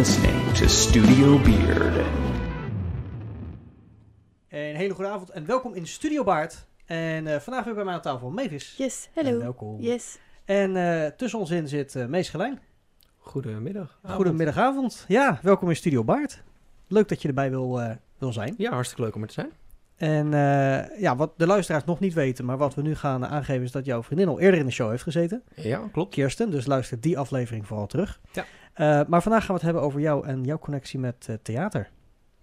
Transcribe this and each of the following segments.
listening to Studio Beard. Een hele goede avond en welkom in Studio Baard. En eh, vandaag weer bij mij aan tafel Mavis. Yes, En hello. welkom. Yes. En eh, tussen ons in zit eh Mees Gelijn. Goedemiddag. Goedemiddagavond. Ja, welkom in Studio Baard. Leuk dat je erbij wil, eh, wil zijn. Ja, hartstikke leuk om er te zijn. En eh, ja, wat de luisteraars nog niet weten, maar wat we nu gaan aangeven is dat jouw vriendin al eerder in de show heeft gezeten. Ja, klopt. Kirsten, dus luister die aflevering vooral terug. Ja. Eh, maar vandaag gaan we het hebben over jou en jouw connectie met eh, theater.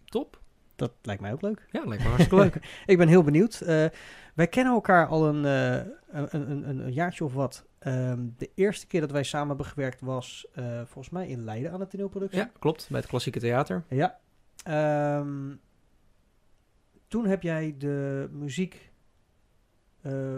Top. Dat lijkt mij ook leuk. Ja, lijkt me hartstikke leuk. Ik ben heel benieuwd. Eh, wij kennen elkaar al een, een, een, een, jaartje of wat. Ehm, de eerste keer dat wij samen hebben gewerkt was volgens mij in Leiden aan de toneelproductie. ja, klopt. Bij het klassieke theater. Ja. Ehm, toen heb jij de muziek...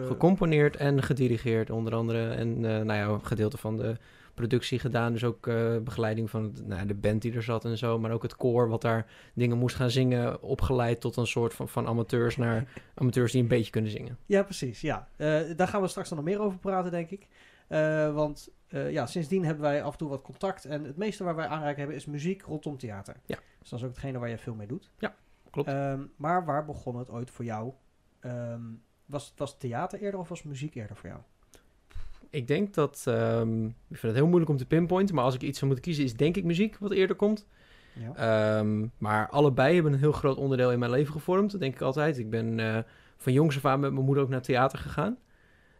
Gecomponeerd en gedirigeerd onder andere. En nou ja, een gedeelte van de productie gedaan. Dus ook eh, begeleiding van nou, de band die er zat en zo. Maar ook het koor wat daar dingen moest gaan zingen. Opgeleid tot een soort van, van amateurs naar amateurs die een beetje kunnen zingen. Ja, precies. Ja. Eh, daar gaan we straks dan nog meer over praten, denk ik. Eh, want ja, sindsdien hebben wij af en toe wat contact. En het meeste waar wij aanraken hebben is muziek rondom theater. Ja. Dus dat is ook hetgene waar je veel mee doet. Ja, klopt. Ehm, maar waar begon het ooit voor jou? Ehm, was, was theater eerder of was muziek eerder voor jou? Ik denk dat... ehm, ik vind het heel moeilijk om te pinpointen. Maar als ik iets zou moeten kiezen is denk ik muziek wat eerder komt. Ja. Ehm, maar allebei hebben een heel groot onderdeel in mijn leven gevormd, dat denk ik altijd. Ik ben eh, van jongs af aan met mijn moeder ook naar theater gegaan.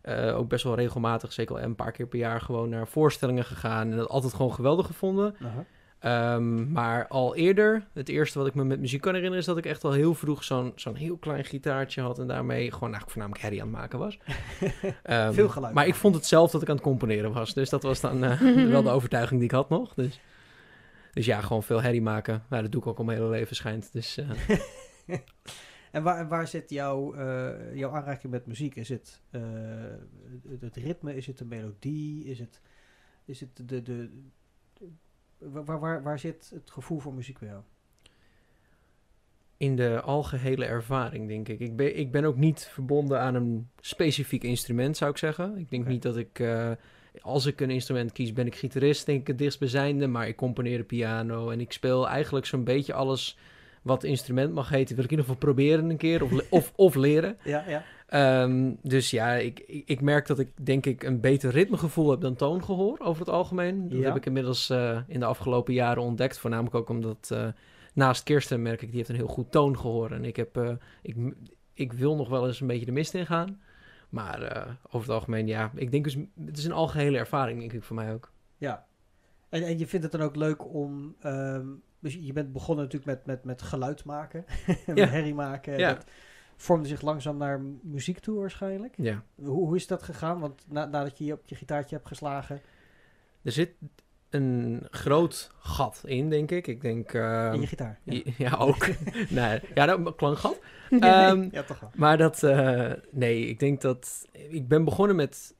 Eh, ook best wel regelmatig, zeker al een paar keer per jaar, gewoon naar voorstellingen gegaan. En dat altijd gewoon geweldig gevonden. Aha. Ehm, maar al eerder, het eerste wat ik me met muziek kan herinneren, is dat ik echt al heel vroeg zo'n zo'n heel klein gitaartje had. En daarmee gewoon eigenlijk voornamelijk herrie aan het maken was. Ehm, Veel geluid. Maar ik vond het zelf dat ik aan het componeren was. Dus dat was dan eh, wel de overtuiging die ik had nog. Dus, dus ja, gewoon veel herrie maken. Nou, dat doe ik ook al mijn hele leven schijnt. Dus eh, En waar, waar zit jouw, eh, jouw aanraking met muziek? Is het eh, het, het ritme? Is het de melodie? Is het, is het de, de- waar, waar, waar zit het gevoel voor muziek bij jou? in de algehele ervaring, denk ik. Ik ben, ik ben ook niet verbonden aan een specifiek instrument, zou ik zeggen. Ik denk niet dat ik... eh, als ik een instrument kies, ben ik gitarist, denk ik het dichtstbijzijnde. Maar ik componeer de piano en ik speel eigenlijk zo'n beetje alles wat instrument mag heten. Wil ik in ieder geval proberen een keer of, of, of leren. Ja, ja. Ehm, dus ja, ik, ik, merk dat ik denk ik een beter ritmegevoel heb dan toongehoor over het algemeen. Dat Ja. heb ik inmiddels eh, in de afgelopen jaren ontdekt. Voornamelijk ook omdat eh, naast Kirsten merk ik, die heeft een heel goed toongehoor. En ik, heb, eh, ik, ik wil nog wel eens een beetje de mist in gaan. Maar over het algemeen, ja, ik denk dus, het is een algehele ervaring, denk ik, voor mij ook. ja. En, en je vindt het dan ook leuk om... ehm, dus je bent begonnen natuurlijk met, met, met geluid maken. met Ja. herrie maken. Ja. Vormde zich langzaam naar muziek toe waarschijnlijk. Ja. Hoe, hoe is dat gegaan? Want na, nadat je je op je gitaartje hebt geslagen... Er zit een groot gat in, denk ik. Ik denk... ehm, in je gitaar. Ja, ja. ook. nee, ja, dat klankgat. Ehm, ja toch wel. Maar dat, eh, nee, ik denk dat, ik ben begonnen met,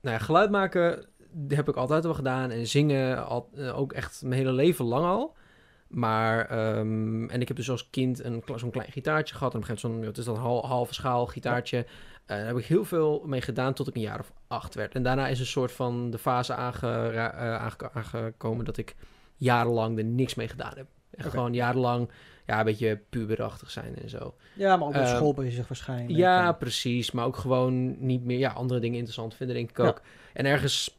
nou ja, geluid maken heb ik altijd wel gedaan en zingen al, eh, ook echt mijn hele leven lang al. Maar, ehm, en ik heb dus als kind een, zo'n klein gitaartje gehad. En op een gegeven moment zo'n, het is dan hal, halve schaal gitaartje. Eh, daar heb ik heel veel mee gedaan tot ik een jaar of acht werd. En daarna is een soort van de fase aangera- eh, aange- aangekomen dat ik jarenlang er niks mee gedaan heb. Oké. gewoon jarenlang, ja, een beetje puberachtig zijn en zo. Ja, maar ook met Ehm, school bezig waarschijnlijk. Ja, En- precies. Maar ook gewoon niet meer ja, andere dingen interessant vinden, denk ik Ja. ook. En ergens,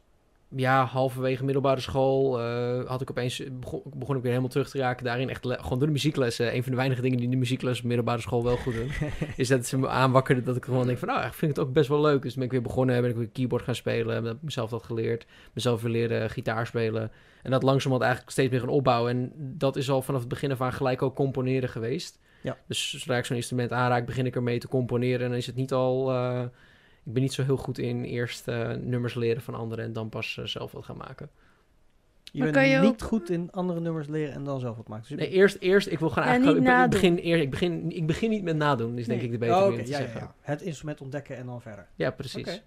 ja, halverwege middelbare school eh, had ik opeens, begon, begon ik weer helemaal terug te raken daarin. Echt gewoon door de muzieklessen. Een van de weinige dingen die de muziekles op middelbare school wel goed doen. is dat ze me aanwakkerden dat ik gewoon denk van, nou, ik vind het ook best wel leuk. Dus ben ik weer begonnen, ben ik weer keyboard gaan spelen. Heb ik mezelf dat geleerd. Mezelf weer leren gitaar spelen. En dat langzamerhand eigenlijk steeds meer gaan opbouwen. En dat is al vanaf het begin af aan gelijk ook componeren geweest. Ja. Dus zodra ik zo'n instrument aanraak, begin ik ermee te componeren. En dan is het niet al... eh, ik ben niet zo heel goed in eerst eh, nummers leren van anderen en dan pas eh, zelf wat gaan maken. Je Maar bent kan je niet ook- goed in andere nummers leren en dan zelf wat maken. Dus Nee, eerst, eerst, ik wil gewoon Ja, eigenlijk... niet ik, begin, eer, ik, begin, ik begin niet met nadoen, is denk Nee. ik de betere Oh, manier oké, om te ja, zeggen. ja. Het instrument ontdekken en dan verder. Ja, precies.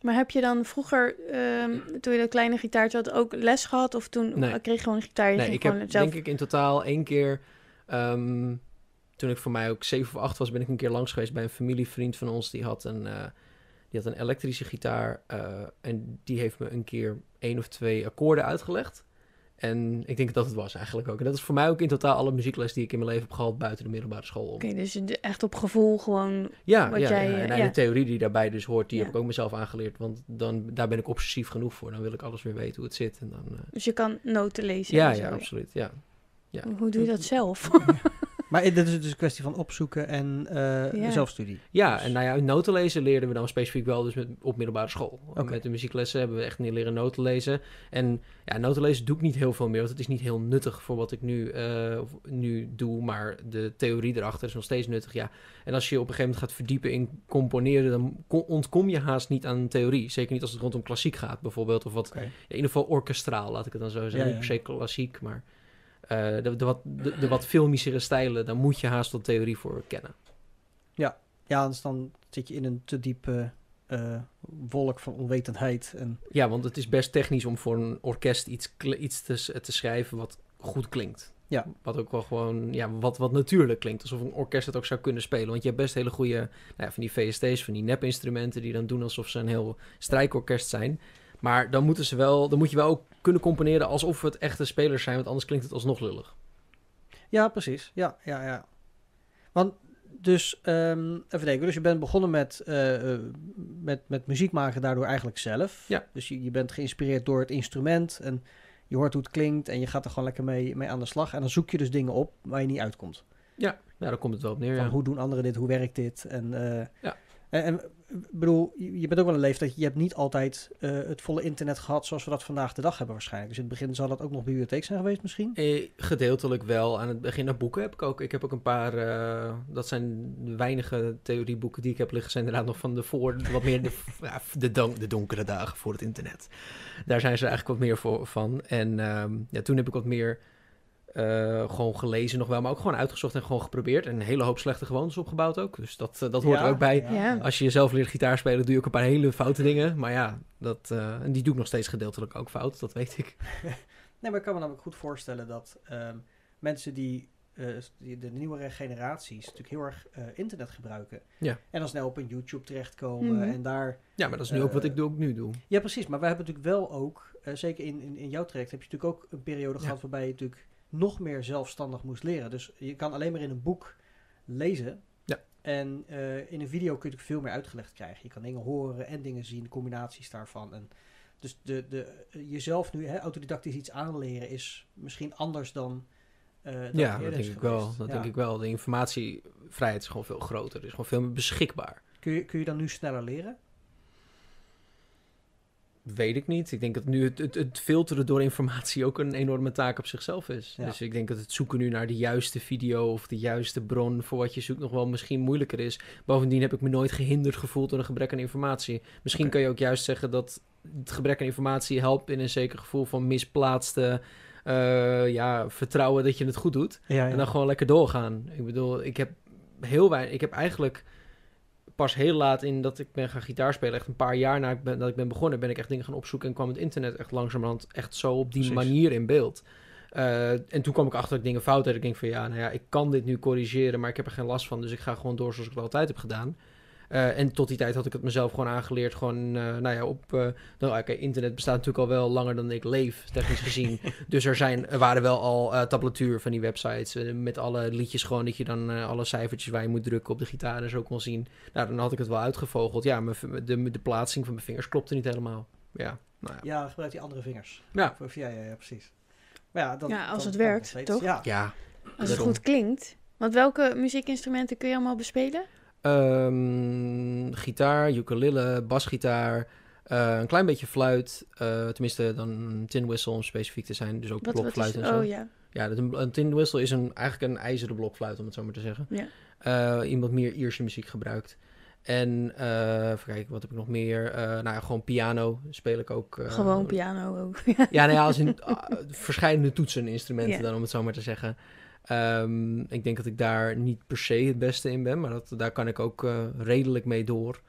Maar heb je dan vroeger, ehm, toen je dat kleine gitaartje had, ook les gehad? Of toen Nee. kreeg je gewoon een gitaar? Je Nee, ik heb zelf... denk ik in totaal één keer... ehm, toen ik voor mij ook zeven of acht was, ben ik een keer langs geweest bij een familievriend van ons. Die had een, eh, die had een elektrische gitaar. eh, en die heeft me een keer één of twee akkoorden uitgelegd. En ik denk dat dat het was eigenlijk ook. En dat is voor mij ook in totaal alle muziekles die ik in mijn leven heb gehad buiten de middelbare school. om. Oké, dus je- echt op gevoel gewoon... Ja, Wat ja, jij, ja. En nou, ja. de theorie die daarbij dus hoort, die Ja. heb ik ook mezelf aangeleerd. Want dan, daar ben ik obsessief genoeg voor. Dan wil ik alles weer weten hoe het zit. En dan, eh, Dus je kan noten lezen ja, en zo. ja, absoluut. Ja. ja. Hoe doe je dat zelf? Maar dit is dus een kwestie van opzoeken en eh, Ja. zelfstudie. Ja, Dus- en nou ja, noten lezen leerden we dan specifiek wel dus met, op middelbare school. Oké. Met de muzieklessen hebben we echt niet leren noten lezen. En ja, noten lezen doe ik niet heel veel meer, want het is niet heel nuttig voor wat ik nu, eh, nu doe. Maar de theorie erachter is nog steeds nuttig, ja. En als je op een gegeven moment gaat verdiepen in componeren, dan ko- ontkom je haast niet aan theorie. Zeker niet als het rondom klassiek gaat bijvoorbeeld, of wat in ieder geval orkestraal, laat ik het dan zo zeggen. Ja, Niet per se klassiek, maar eh, de, de, wat, de, de wat filmischere stijlen, daar moet je haast theorie voor kennen. Ja, anders dan zit je in een te diepe eh, wolk van onwetendheid. En, Ja, want het is best technisch om voor een orkest iets, iets te, te schrijven wat goed klinkt. Ja. Wat ook wel gewoon, ja, wat, wat natuurlijk klinkt. Alsof een orkest het ook zou kunnen spelen. Want je hebt best hele goede, nou ja, van die VST's, van die nepinstrumenten... die dan doen alsof ze een heel strijkorkest zijn. Maar dan, moeten ze wel, dan moet je wel ook kunnen componeren alsof het echte spelers zijn... want anders klinkt het alsnog lullig. ja, precies. Ja, ja, ja. Want dus, ehm, even denken. Dus je bent begonnen met, eh, eh, met, met muziek maken daardoor eigenlijk zelf. Ja. Dus je, je bent geïnspireerd door het instrument en je hoort hoe het klinkt en je gaat er gewoon lekker mee, mee aan de slag. En dan zoek je dus dingen op waar je niet uitkomt. Ja, ja daar komt het wel op neer, Van ja. hoe doen anderen dit, hoe werkt dit? En, eh, Ja. en, en bedoel, je bent ook wel een leeftijd, je hebt niet altijd eh, het volle internet gehad zoals we dat vandaag de dag hebben waarschijnlijk. Dus in het begin zal dat ook nog bibliotheek zijn geweest misschien? Eh, gedeeltelijk wel. Aan het begin naar boeken heb ik ook. Ik heb ook een paar. eh, dat zijn de weinige theorieboeken die ik heb liggen. Zijn inderdaad nog van de voor. Wat meer de, ja, de, don- de donkere dagen voor het internet. Daar zijn ze eigenlijk wat meer voor, van. En ehm, ja, toen heb ik wat meer. Eh, gewoon gelezen nog wel, maar ook gewoon uitgezocht en gewoon geprobeerd. En een hele hoop slechte gewoontes opgebouwd ook. Dus dat, eh, dat hoort Ja, er ook bij. Ja. Als je jezelf leert gitaar spelen, doe je ook een paar hele foute dingen. Maar ja, dat, eh, en die doe ik nog steeds gedeeltelijk ook fout, dat weet ik. Nee, maar ik kan me namelijk goed voorstellen dat ehm, mensen die, eh, die de nieuwere generaties natuurlijk heel erg eh, internet gebruiken. Ja. En dan snel op een YouTube terechtkomen Mhm. en daar... Ja, maar dat is nu ook wat ik doe, ook nu doe. Ja, precies. Maar we hebben natuurlijk wel ook, eh, zeker in, in, in jouw traject, heb je natuurlijk ook een periode Ja. gehad waarbij je natuurlijk nog meer zelfstandig moest leren. Dus je kan alleen maar in een boek lezen. Ja. En eh, in een video kun je veel meer uitgelegd krijgen. Je kan dingen horen en dingen zien, combinaties daarvan. En dus de, de, jezelf nu hè, autodidactisch iets aanleren is misschien anders dan. eh, dan Ja, dat denk ik wel. Dat Ja. denk ik wel. De informatievrijheid is gewoon veel groter. Er is gewoon veel meer beschikbaar. Kun, je, kun je dan nu sneller leren? Weet ik niet. Ik denk dat nu het, het, het filteren door informatie ook een enorme taak op zichzelf is. Ja. Dus ik denk dat het zoeken nu naar de juiste video of de juiste bron voor wat je zoekt nog wel misschien moeilijker is. Bovendien heb ik me nooit gehinderd gevoeld door een gebrek aan informatie. Misschien kan je ook juist zeggen dat het gebrek aan informatie helpt in een zeker gevoel van misplaatste eh, ja, vertrouwen dat je het goed doet. Ja, En dan gewoon lekker doorgaan. Ik bedoel, ik heb heel weinig. Ik heb eigenlijk pas heel laat in dat ik ben gaan gitaar spelen. Echt een paar jaar na ik ben, dat ik ben begonnen, ben ik echt dingen gaan opzoeken. En kwam het internet echt langzamerhand echt zo op die Precies. manier in beeld. Eh, en toen kwam ik achter dat ik dingen fout had. Ik denk van ja, nou ja, ik kan dit nu corrigeren, maar ik heb er geen last van. Dus ik ga gewoon door zoals ik het altijd heb gedaan. Eh, en tot die tijd had ik het mezelf gewoon aangeleerd. Gewoon, eh, nou ja, op... eh, nou, oké, internet bestaat natuurlijk al wel langer dan ik leef, technisch gezien. dus er, zijn, er waren wel al eh tablatuur van die websites. met alle liedjes gewoon, dat je dan eh, alle cijfertjes waar je moet drukken op de gitaar en zo kon zien. Nou, dan had ik het wel uitgevogeld. Ja, mijn de, de plaatsing van mijn vingers klopte niet helemaal. Ja, nou ja. Ja, gebruik die andere vingers. Ja, Of, ja, ja, ja, precies. Maar ja, dan, Ja, als dan het werkt, toch? Ja. ja. Als het Daarom. goed klinkt. Want welke muziekinstrumenten kun je allemaal bespelen? Ehm, gitaar, ukulele, basgitaar, eh, een klein beetje fluit. eh, tenminste, dan een tin whistle om specifiek te zijn. Dus ook Wat, wat blokfluit is... en zo. Oh ja. Ja, een, een tin whistle is een, eigenlijk een ijzeren blokfluit, om het zo maar te zeggen. Ja. Eh, iemand meer Ierse muziek gebruikt. En even kijken, wat heb ik nog meer? Nou ja, gewoon piano speel ik ook. Gewoon piano ook. Ja, nou ja, als in verschillende toetseninstrumenten Ja. dan, om het zo maar te zeggen. Ehm, ik denk dat ik daar niet per se het beste in ben, maar dat, daar kan ik ook eh, redelijk mee door.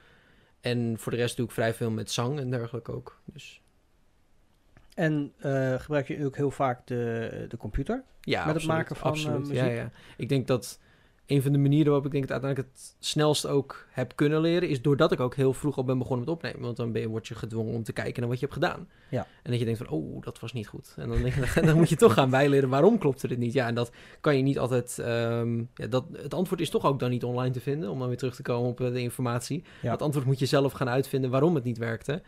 En voor de rest doe ik vrij veel met zang en dergelijke ook. Dus En eh, gebruik je ook heel vaak de, de computer? ja, Met het maken van, eh, absoluut. Ja, muziek? ja. Ik denk dat een van de manieren waarop ik denk het uiteindelijk het snelst ook heb kunnen leren, is doordat ik ook heel vroeg al ben begonnen met opnemen. Want dan ben je, word je gedwongen om te kijken naar wat je hebt gedaan. Ja. En dat je denkt van, oh, dat was niet goed. En dan, denk je, dan moet je toch gaan bijleren, waarom klopte dit niet? Ja, en dat kan je niet altijd... ehm, ja, dat, het antwoord is toch ook dan niet online te vinden, om dan weer terug te komen op eh, de informatie. Ja. Het antwoord moet je zelf gaan uitvinden waarom het niet werkte.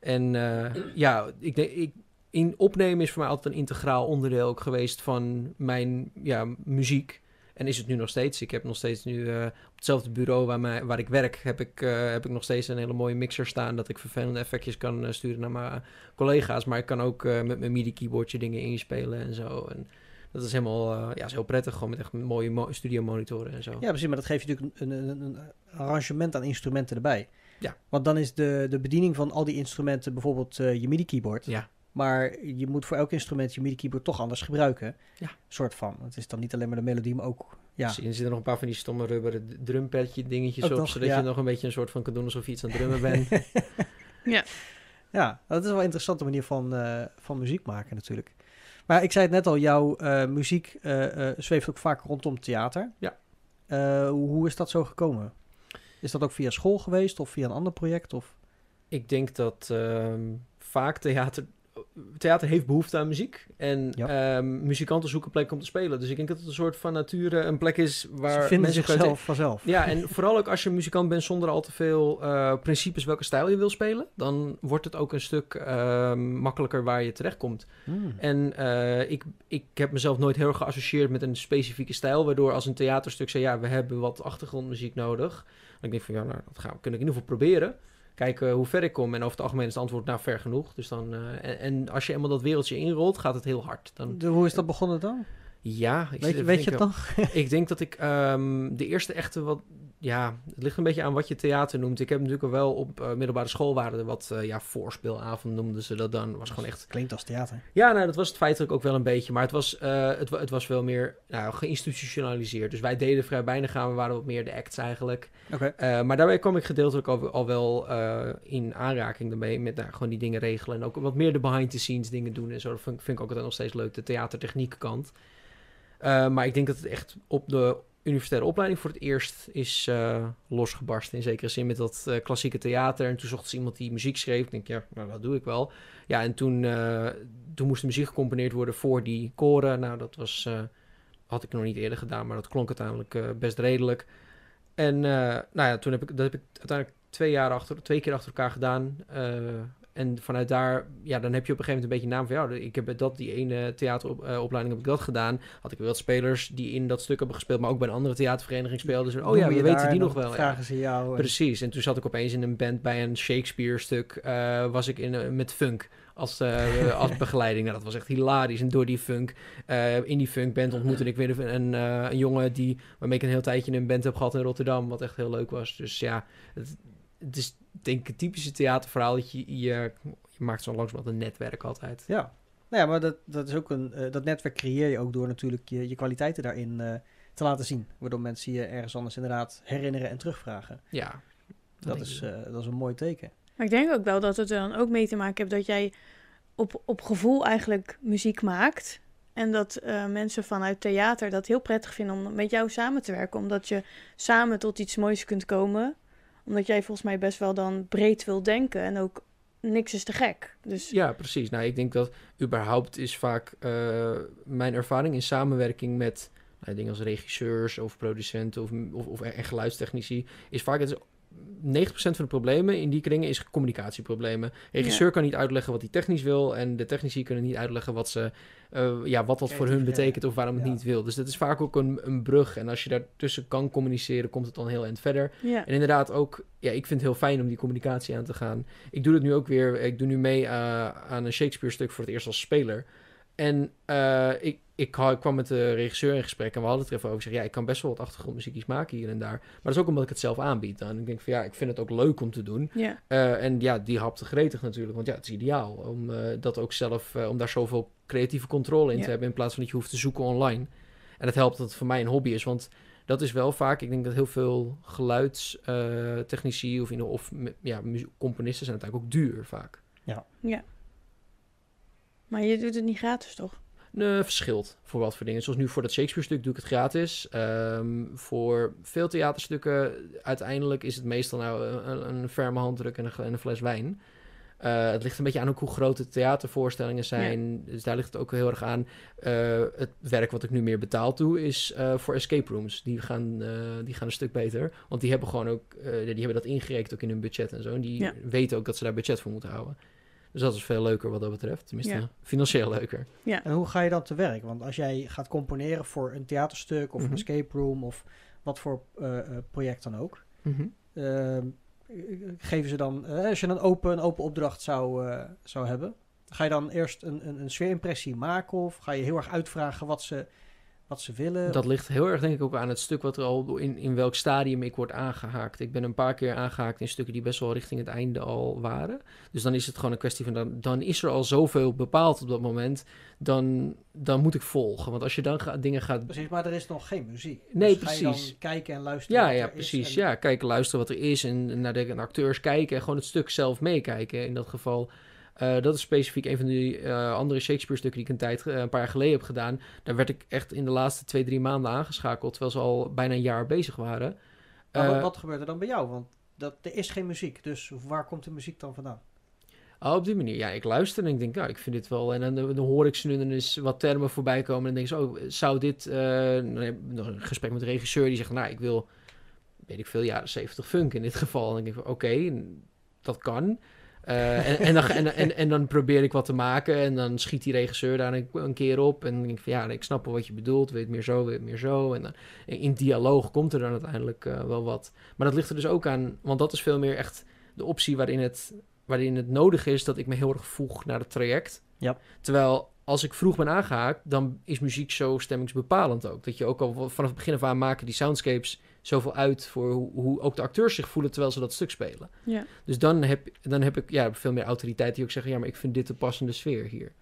En eh, ja, ik denk... Ik, in opnemen is voor mij altijd een integraal onderdeel ook geweest van mijn ja, muziek. En is het nu nog steeds. Ik heb nog steeds nu eh, op hetzelfde bureau waar, mij, waar ik werk, heb ik, eh, heb ik nog steeds een hele mooie mixer staan. Dat ik vervelende effectjes kan eh, sturen naar mijn collega's. Maar ik kan ook met mijn MIDI-keyboardje dingen inspelen en zo. En dat is helemaal ja, is heel prettig. Gewoon met echt mooie mo- studio monitoren en zo. Ja, precies, maar dat geeft je natuurlijk een, een, een, arrangement aan instrumenten erbij. Ja. Want dan is de, de bediening van al die instrumenten bijvoorbeeld je MIDI-keyboard. Ja. Maar je moet voor elk instrument je MIDI-keyboard toch anders gebruiken. Ja. Soort van. Het is dan niet alleen maar de melodie, maar ook... Ja, Misschien zitten er nog een paar van die stomme rubberen d- drumpadje dingetjes Ook op. nog, zodat ja. je nog een beetje een soort van kan doen alsof je iets aan het drummen bent. ja dat is wel een interessante manier van, eh, van muziek maken natuurlijk. Maar ik zei het net al, jouw eh, muziek eh, eh, zweeft ook vaak rondom theater. Ja. Eh, hoe, hoe is dat zo gekomen? Is dat ook via school geweest of via een ander project? Of? Ik denk dat ehm, vaak theater... Theater heeft behoefte aan muziek. En Ja. ehm, muzikanten zoeken plek om te spelen. Dus ik denk dat het een soort van nature een plek is waar Ze vinden mensen zichzelf vanzelf. Ja, en vooral ook als je muzikant bent zonder al te veel eh, principes welke stijl je wil spelen, dan wordt het ook een stuk ehm, makkelijker waar je terechtkomt. Hmm. En eh, ik, ik heb mezelf nooit heel erg geassocieerd met een specifieke stijl, waardoor als een theaterstuk zei, ja, we hebben wat achtergrondmuziek nodig. Dan ik denk van, ja, nou, dat gaan we, ik in ieder geval proberen. Kijken hoe ver ik kom. En over het algemeen is het antwoord, nou, ver genoeg. Dus dan, eh, en, en als je eenmaal dat wereldje inrolt, gaat het heel hard. Dan, hoe is dat begonnen dan? Ja, ik Weet, je- weet je het nog? Ik denk dat ik ehm, de eerste echte wat... Ja, het ligt een beetje aan wat je theater noemt. Ik heb natuurlijk al wel op eh, middelbare school waren er wat eh, ja, voorspeelavond noemden ze dat dan. was gewoon echt... Klinkt als theater. Ja, nou, dat was het feitelijk ook wel een beetje. Maar het was, eh, het, wa- het was wel meer nou, geïnstitutionaliseerd. Dus wij deden vrij weinig aan. We waren wat meer de acts eigenlijk. Oké. Maar daarbij kwam ik gedeeltelijk al, al wel in aanraking daarmee. Met nou, gewoon die dingen regelen. En ook wat meer de behind-the-scenes dingen doen en zo. Dat vind, ik- vind ik ook altijd nog steeds leuk. De theatertechniek kant. Eh, maar ik denk dat het echt op de universitaire opleiding voor het eerst is eh, losgebarsten. In zekere zin met dat eh, klassieke theater. En toen zocht ze iemand die muziek schreef. Ik denk, ja, nou, dat doe ik wel. Ja, en toen, toen moest de muziek gecomponeerd worden voor die koren. Nou, dat was, had ik nog niet eerder gedaan, maar dat klonk uiteindelijk best redelijk. En nou ja, toen heb ik, dat heb ik uiteindelijk twee, jaar achter, twee keer achter elkaar gedaan. En vanuit daar, ja, dan heb je op een gegeven moment een beetje naam van... ja, ik heb dat, die ene theateropleiding heb ik dat gedaan. Had ik wel wat spelers die in dat stuk hebben gespeeld... maar ook bij een andere theatervereniging speelden. Dus, oh ja, we je weten die nog wel. Vragen ze jou. Precies, en toen zat ik opeens in een band bij een Shakespeare-stuk. eh, was ik in, eh, met funk als, eh, als begeleiding. Nou, dat was echt hilarisch. En door die funk, in die funkband ontmoette ik weer een, een, een jongen die, waarmee ik een heel tijdje een band heb gehad in Rotterdam. Wat echt heel leuk was. Dus ja, het, het is denk ik een typische theaterverhaal. Dat je, je, je maakt zo langzamerhand een netwerk altijd. Ja. Nou ja, maar dat, dat is ook een... eh, dat netwerk creëer je ook door natuurlijk je, je kwaliteiten daarin eh, te laten zien. Waardoor mensen je ergens anders inderdaad herinneren en terugvragen. Ja, Dat, is, eh, dat is een mooi teken. Maar ik denk ook wel dat het er dan ook mee te maken heeft dat jij op, op gevoel eigenlijk muziek maakt. En dat eh, mensen vanuit theater dat heel prettig vinden om met jou samen te werken. Omdat je samen tot iets moois kunt komen. Omdat jij volgens mij best wel dan breed wil denken. En ook niks is te gek. Dus Ja, precies. Nou, ik denk dat überhaupt is vaak eh, mijn ervaring in samenwerking met nou, dingen als regisseurs of producenten of, of, of geluidstechnici, is vaak het 90% van de problemen in die kringen is communicatieproblemen. Regisseur kan niet uitleggen wat hij technisch wil en de technici kunnen niet uitleggen wat ze, eh, ja, wat dat voor hun betekent of waarom het ja. niet wil. Dus dat is vaak ook een, een brug en als je daartussen kan communiceren, komt het dan heel eind verder. ja. En inderdaad ook, ja, ik vind het heel fijn om die communicatie aan te gaan. Ik doe het nu ook weer, ik doe nu mee eh, aan een Shakespeare-stuk voor het eerst als speler. En eh, ik, ik, kwam met de regisseur in gesprek en we hadden het er even over. Ik zeg, ja, ik kan best wel wat achtergrondmuziekjes maken hier en daar. Maar dat is ook omdat ik het zelf aanbied. En ik denk van, ja, ik vind het ook leuk om te doen. ja. Eh, en ja, die hapte gretig natuurlijk, want ja, het is ideaal om eh, dat ook zelf, om daar zoveel creatieve controle in Ja. te hebben in plaats van dat je hoeft te zoeken online. En het helpt dat het voor mij een hobby is, want dat is wel vaak, ik denk dat heel veel geluidstechnici of, in, of ja, componisten zijn uiteindelijk ook duur vaak. Maar je doet het niet gratis, toch? Nee, verschilt voor wat voor dingen. Zoals nu voor dat Shakespeare-stuk doe ik het gratis. Ehm, voor veel theaterstukken uiteindelijk is het meestal nou een, een ferme handdruk en een, en een fles wijn. Uh, het ligt een beetje aan ook hoe groot de theatervoorstellingen zijn. Dus daar ligt het ook heel erg aan. Uh, het werk wat ik nu meer betaald doe is uh, voor escape rooms. Die gaan, die gaan een stuk beter. Want die hebben gewoon ook, die hebben dat ingerekend ook in hun budget en zo. En die Ja. weten ook dat ze daar budget voor moeten houden. Dus dat is veel leuker wat dat betreft. Tenminste, financieel leuker. En hoe ga je dan te werk? Want als jij gaat componeren voor een theaterstuk of Mhm. een escape room of wat voor eh, eh, project dan ook, Mhm. ehm, geven ze dan, eh, als je een open, een open opdracht zou, eh, zou hebben, ga je dan eerst een, een, een sfeerimpressie maken of ga je heel erg uitvragen wat ze, wat ze willen? Dat ligt heel erg denk ik ook aan het stuk wat er al in, in welk stadium ik word aangehaakt. Ik ben een paar keer aangehaakt in stukken die best wel richting het einde al waren. Dus dan is het gewoon een kwestie van, dan, dan is er al zoveel bepaald op dat moment, dan, dan moet ik volgen. Want als je dan ga- dingen gaat... Precies, maar er is nog geen muziek. Nee, Dus Ga je precies. dan kijken en luisteren Ja, ja, precies. en- Ja, kijken, luisteren wat er is en naar de acteurs kijken en gewoon het stuk zelf meekijken. In dat geval, eh, dat is specifiek een van die eh, andere Shakespeare-stukken die ik een tijd, eh, een paar jaar geleden heb gedaan. Daar werd ik echt in de laatste twee, drie maanden aangeschakeld, terwijl ze al bijna een jaar bezig waren. Maar wat, wat gebeurt er dan bij jou? Want dat, er is geen muziek, dus waar komt de muziek dan vandaan? Oh, op die manier. Ja, ik luister en ik denk, nou, ik vind dit wel. En dan, dan hoor ik ze nu dan eens wat termen voorbij komen. En dan denk ik, zo, oh, zou dit... ik nog een gesprek met de regisseur die zegt, nou, ik wil, weet ik veel, jaren 70 funk in dit geval. En dan denk ik, oké, dat kan. Eh, en, en, dan, en, en, en dan probeer ik wat te maken en dan schiet die regisseur daar een, een keer op. En denk ik van, ja, ik snap wel wat je bedoelt. Weet meer zo, weet meer zo. En dan, in dialoog komt er dan uiteindelijk eh, wel wat. Maar dat ligt er dus ook aan, want dat is veel meer echt de optie waarin het waarin het nodig is dat ik me heel erg voeg naar het traject. Ja. Terwijl als ik vroeg ben aangehaakt, dan is muziek zo stemmingsbepalend ook. Dat je ook al vanaf het begin af aan maken die soundscapes zoveel uit voor hoe, hoe ook de acteurs zich voelen terwijl ze dat stuk spelen. Ja. Dus dan heb, dan heb ik ja, veel meer autoriteit die ook zeggen, ja, maar ik vind dit de passende sfeer hier.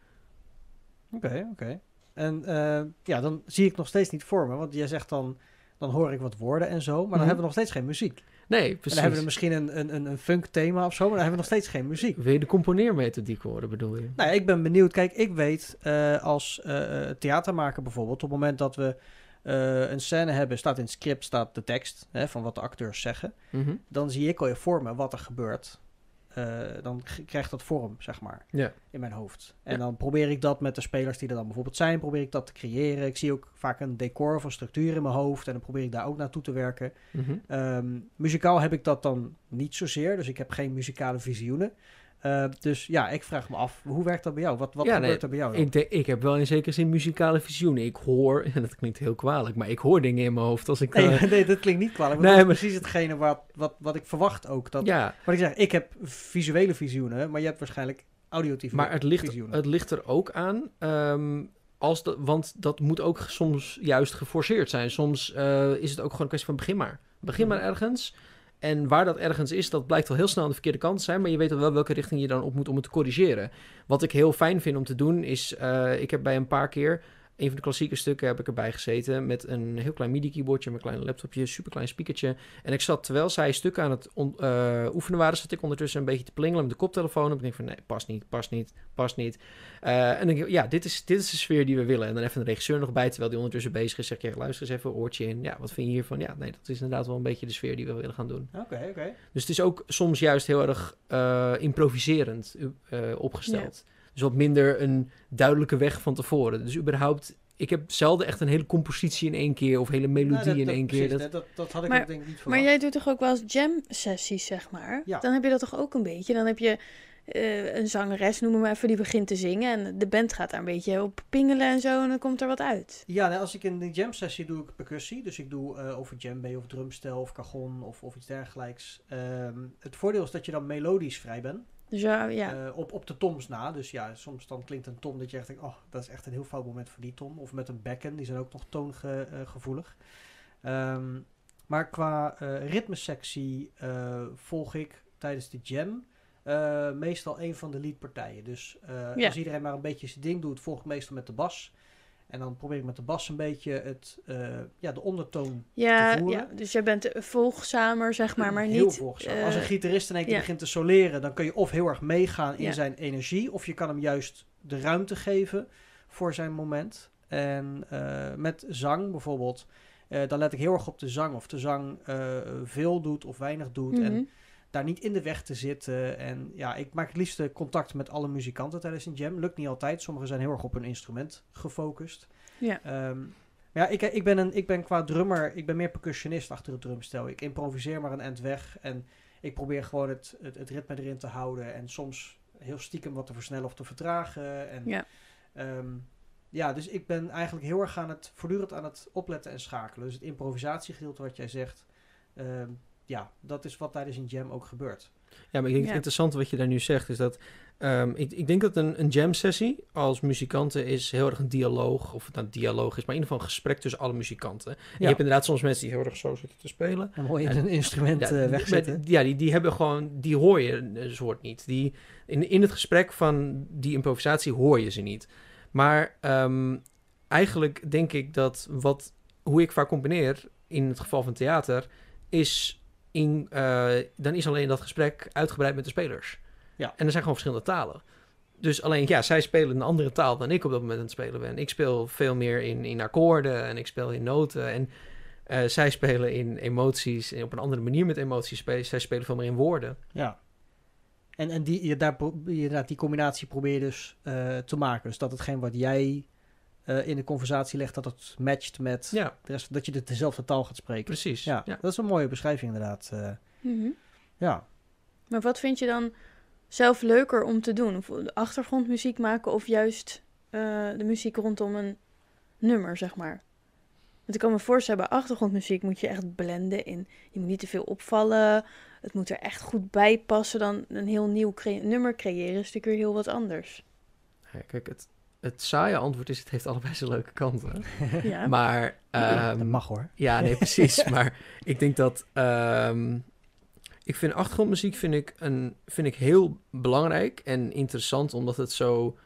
Oké, oké. En eh, ja, dan zie ik nog steeds niet voor me, want jij zegt dan, dan hoor ik wat woorden en zo, maar dan Mhm. hebben we nog steeds geen muziek. Nee, En dan precies. hebben we misschien een, een, een, een funk thema of zo, maar dan hebben we nog steeds geen muziek. Wil je de componeermethodiek horen, bedoel je? Nou, ja, ik ben benieuwd. Kijk, ik weet eh, als eh, theatermaker bijvoorbeeld, op het moment dat we eh, een scène hebben, staat in het script staat de tekst hè, van wat de acteurs zeggen. Mhm. Dan zie ik al je voor me wat er gebeurt. Eh, dan krijgt dat vorm, zeg maar, in mijn hoofd. En dan probeer ik dat met de spelers die er dan bijvoorbeeld zijn, probeer ik dat te creëren. Ik zie ook vaak een decor of een structuur in mijn hoofd en dan probeer ik daar ook naartoe te werken. Mhm. Ehm, muzikaal heb ik dat dan niet zozeer, dus ik heb geen muzikale visioenen. Eh, dus ja, ik vraag me af, hoe werkt dat bij jou? Wat, wat Ja, gebeurt nee, er bij jou? Ik, denk, ik heb wel in zekere zin muzikale visioenen. Ik hoor, en dat klinkt heel kwalijk, maar ik hoor dingen in mijn hoofd als ik... Nee, eh, nee, dat klinkt niet kwalijk. Nee, maar dat is precies hetgene wat, wat, wat ik verwacht ook. Dat, ja, Wat ik zeg, ik heb visuele visioenen, maar je hebt waarschijnlijk auditieve Maar het ligt, visioenen. het ligt er ook aan. ehm, als dat, want dat moet ook soms juist geforceerd zijn. Soms eh, is het ook gewoon een kwestie van begin maar. Begin maar Mhm. ergens. En waar dat ergens is, dat blijkt al heel snel aan de verkeerde kant te zijn. Maar je weet wel welke richting je dan op moet om het te corrigeren. Wat ik heel fijn vind om te doen is... eh, ik heb bij een paar keer... Een van de klassieke stukken heb ik erbij gezeten met een heel klein MIDI-keyboardje, mijn klein laptopje, superklein speakertje. En ik zat, terwijl zij stukken aan het on- eh, oefenen waren, zat ik ondertussen een beetje te plingelen met de koptelefoon. En ik denk van, nee, past niet, past niet, past niet. Eh, en dan denk ik, ja, dit is, dit is de sfeer die we willen. En dan even de regisseur nog bij, terwijl die ondertussen bezig is. Zeg je, luister eens even, oortje in. Ja, wat vind je hiervan? Ja, nee, dat is inderdaad wel een beetje de sfeer die we willen gaan doen. Oké, oké. Dus het is ook soms juist heel erg eh, improviserend opgesteld. Dus wat minder een duidelijke weg van tevoren. Dus überhaupt, ik heb zelden echt een hele compositie in één keer of hele melodie Nou, dat- in dat- één keer. precies, Dat, Dat, dat, had ik Maar- ook denk ik niet Maar verwacht. jij doet toch ook wel eens jam-sessies, zeg maar? Ja. Dan heb je dat toch ook een beetje? Dan heb je eh, een zangeres, noemen we even, die begint te zingen. En de band gaat daar een beetje op pingelen en zo. En dan komt er wat uit. Ja, nou, als ik in de jam sessie doe ik percussie. Dus ik doe eh over djembe of drumstel of cajon of, of iets dergelijks. Ehm, het voordeel is dat je dan melodisch vrij bent. Dus ja, ja. Eh, op, op de toms na. Dus ja, soms dan klinkt een tom dat je echt denkt... Oh, dat is echt een heel fout moment voor die tom. Of met een bekken, die zijn ook nog toongevoelig. Ehm maar qua eh ritmesectie eh, volg ik tijdens de jam... meestal een van de leadpartijen. Dus Ja. als iedereen maar een beetje zijn ding doet, volg ik meestal met de bas. En dan probeer ik met de bas een beetje het, eh, ja, de ondertoon Ja, te voeren. ja, dus jij bent volgzamer, zeg maar, maar heel niet... volgzaam. eh, Als een gitarist in één keer ja. begint te soleren, dan kun je of heel erg meegaan in Ja. zijn energie, of je kan hem juist de ruimte geven voor zijn moment. En eh, met zang bijvoorbeeld, dan let ik heel erg op de zang. Of de zang veel doet of weinig doet. En Mhm. Daar niet in de weg te zitten. En ja, ik maak het liefst contact met alle muzikanten tijdens een jam. Lukt niet altijd. Sommigen zijn heel erg op hun instrument gefocust. Ja. Ehm, maar ja, ik, ik, ben een, ik ben qua drummer, ik ben meer percussionist achter het drumstel. Ik improviseer maar een eind weg. En ik probeer gewoon het, het, het ritme erin te houden. En soms heel stiekem wat te versnellen of te vertragen. En, Ja. ehm, ja, dus ik ben eigenlijk heel erg aan het, voortdurend aan het opletten en schakelen. Dus het improvisatiegedeelte wat jij zegt, ehm, ja, dat is wat tijdens een jam ook gebeurt. Ja, maar ik denk Ja. het interessante wat je daar nu zegt is dat... ehm, ik, ik denk dat een, een jam sessie als muzikanten is heel erg een dialoog. Of het nou een dialoog is, maar in ieder geval een gesprek tussen alle muzikanten. En Je hebt inderdaad soms mensen die heel erg zo zitten te spelen. En mooi in Ja, een instrument Ja, eh, wegzetten. Ja, die, die hebben gewoon, die hoor je een soort niet. Die, in, in het gesprek van die improvisatie hoor je ze niet. Maar ehm, eigenlijk denk ik dat wat, hoe ik vaak combineer in het geval van theater, is in, eh, dan is alleen dat gesprek uitgebreid met de spelers. Ja. En er zijn gewoon verschillende talen. Dus alleen, ja, zij spelen een andere taal dan ik op dat moment aan het spelen ben. Ik speel veel meer in, in akkoorden en ik speel in noten. En eh, zij spelen in emoties en op een andere manier met emoties spelen. Zij spelen veel meer in woorden. Ja. En, en die, je, daar, je, inderdaad, die combinatie probeer je dus eh, te maken. Dus dat hetgeen wat jij eh, in de conversatie legt, dat het matcht met Ja, de rest. Dat je de, dezelfde taal gaat spreken. precies. Ja, Ja. dat is een mooie beschrijving inderdaad. eh. Mhm. ja. Maar wat vind je dan zelf leuker om te doen? Of achtergrondmuziek maken of juist eh, de muziek rondom een nummer, zeg maar? Want ik kan me voorstellen, bij achtergrondmuziek moet je echt blenden in. Je moet niet te veel opvallen. Het moet er echt goed bij passen. Dan een heel nieuw cre- nummer creëren is natuurlijk weer heel wat anders. Ja, Kijk, het, het saaie antwoord is, het heeft allebei zijn leuke kanten. Ja. Maar, dat ehm, mag hoor. ja, nee, precies. maar ik denk dat, ehm, ik vind achtergrondmuziek vind ik, een, vind ik heel belangrijk en interessant, omdat het zo